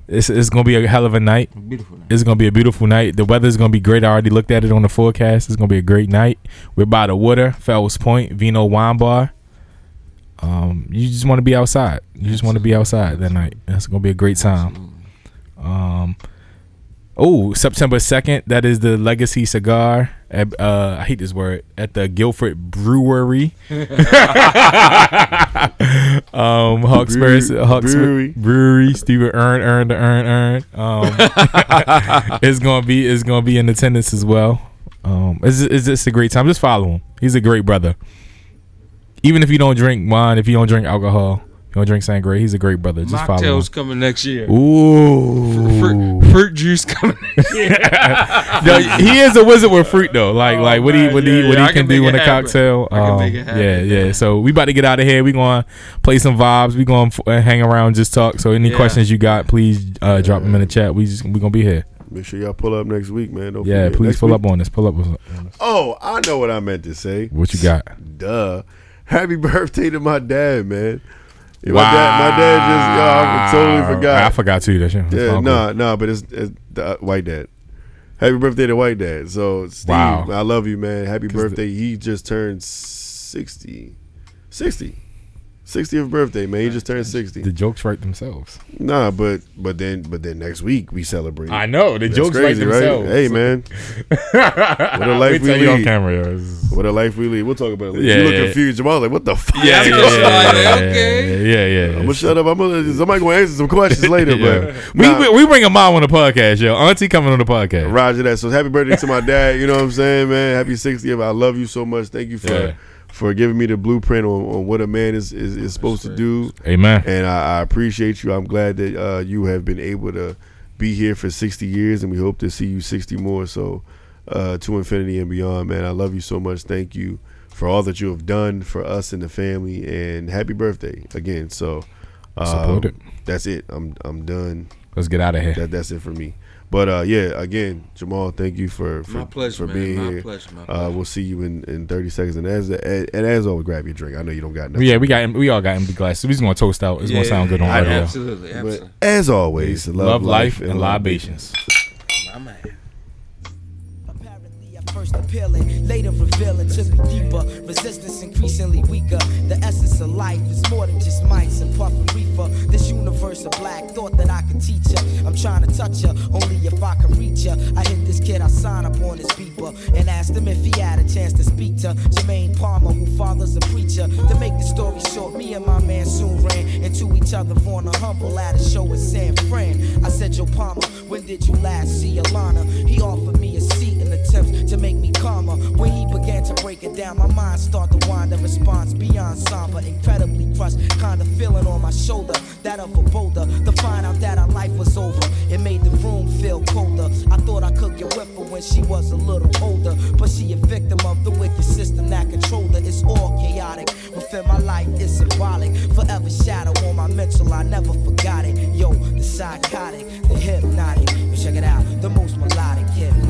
It's, it's gonna be a hell of a night. Beautiful. night. It's gonna be a beautiful night. The weather's gonna be great. I already looked at it on the forecast. It's gonna be a great night. We're by the water, Fells Point, Vino Wine Bar. Um, you just want to be outside. You just want to be outside that night. That's gonna be a great time. Um, oh, September second. That is the Legacy Cigar. At, uh, I hate this word at the Guilford Brewery. um, Hawksbury, Brewery- Hawksbury Brewery. Brewery. Stephen Earn, Earn, to Earn, Earn. Um, it's gonna be it's gonna be in attendance as well. Um, it's it's just a great time. Just follow him. He's a great brother. Even if you don't drink wine, if you don't drink alcohol, you don't drink sangria, he's a great brother. Just follow him. Mocktails coming next year. Ooh, Fruit, fruit juice coming next year. No, he is a wizard with fruit though. Like Oh, like what he man, what yeah, he what yeah, I he can can do make in it a happen. cocktail. I can Um, make it happen, Yeah, yeah. yeah. So we about to get out of here. We gonna play some vibes. We gonna f- uh, hang around, just talk. So any Yeah. questions you got, please uh, drop them in the chat. We just we gonna be here. Make sure y'all pull up next week, man. Don't Yeah, forget. please Next pull week- up on this. Pull up on this. Oh, I know what I meant to say. What you got? Duh. Happy birthday to my dad, man. Yeah, My dad, my dad just, yo, I totally forgot. I forgot too. That. That's Yeah, all no, good. no, but it's, it's the uh, white dad. Happy birthday to white dad. So Steve, Wow. I love you, man. Happy 'Cause the- birthday. he just turned 60. 60. 60th birthday, man. He just turned 60. The jokes write themselves. Nah, but but then but then next week we celebrate. I know the That's jokes crazy, write themselves. Hey, man. what a life we tell you on lead. camera. yo. It's- What a life we lead. We'll talk about it later. Yeah, you look yeah. confused. Jamal like, what the fuck? Yeah, yeah, just yeah, like, yeah, okay. yeah, yeah, yeah. I'm gonna shut up. I'm gonna somebody gonna answer some questions later, Yeah. but we, nah, we we bring a mom on the podcast, yo. Auntie coming on the podcast. Roger that. So happy birthday to my dad. You know what I'm saying, man? Happy 60th. I love you so much. Thank you for Yeah. For giving me the blueprint on, on what a man is is, is supposed to do. Amen. And I, I appreciate you. I'm glad that uh, you have been able to be here for 60 years, and we hope to see you 60 more. So uh, to infinity and beyond, man. I love you so much. Thank you for all that you have done for us and the family, and happy birthday again. So um, Support it. That's it. I'm I'm done. Let's get out of here. That that's it for me. But uh, yeah, again, Jamal, thank you for for, My pleasure, for man. being My here. pleasure, my Uh, we'll see you in, in 30 seconds. And as and as always, grab your drink. I know you don't got nothing. yeah, we got we all got empty glasses. We just gonna toast out. It's gonna sound good on I- radio. Absolutely, absolutely. But as always, Love, life, and libations. My man. Apparently at first appealing, later revealing to be deeper. Resistance increasingly weaker. The essence of life is more than just mites and puff and reefer. This universe of black thought that I could teach her. I'm trying to touch her, only if I can reach her. I hit this kid, I sign up on his beeper and asked him if he had a chance to speak to Jermaine Palmer, who father's a preacher. To make the story short, me and my man soon ran into each other on a humble at a show in San Fran. I said, Joe Palmer, when did you last see Alana? He offered me a attempts to make me calmer. When he began to break it down, my mind started to wind response beyond somber, incredibly crushed, kind of feeling on my shoulder, that of a boulder. To find out that our life was over, it made the room feel colder. I thought I could get with her when she was a little older, but she a victim of the wicked system that controlled her. It's all chaotic. Within my life, it's symbolic. Forever shadow on my mental, I never forgot it. Yo, the psychotic, the hypnotic. Check it out, the most melodic, hypnotic.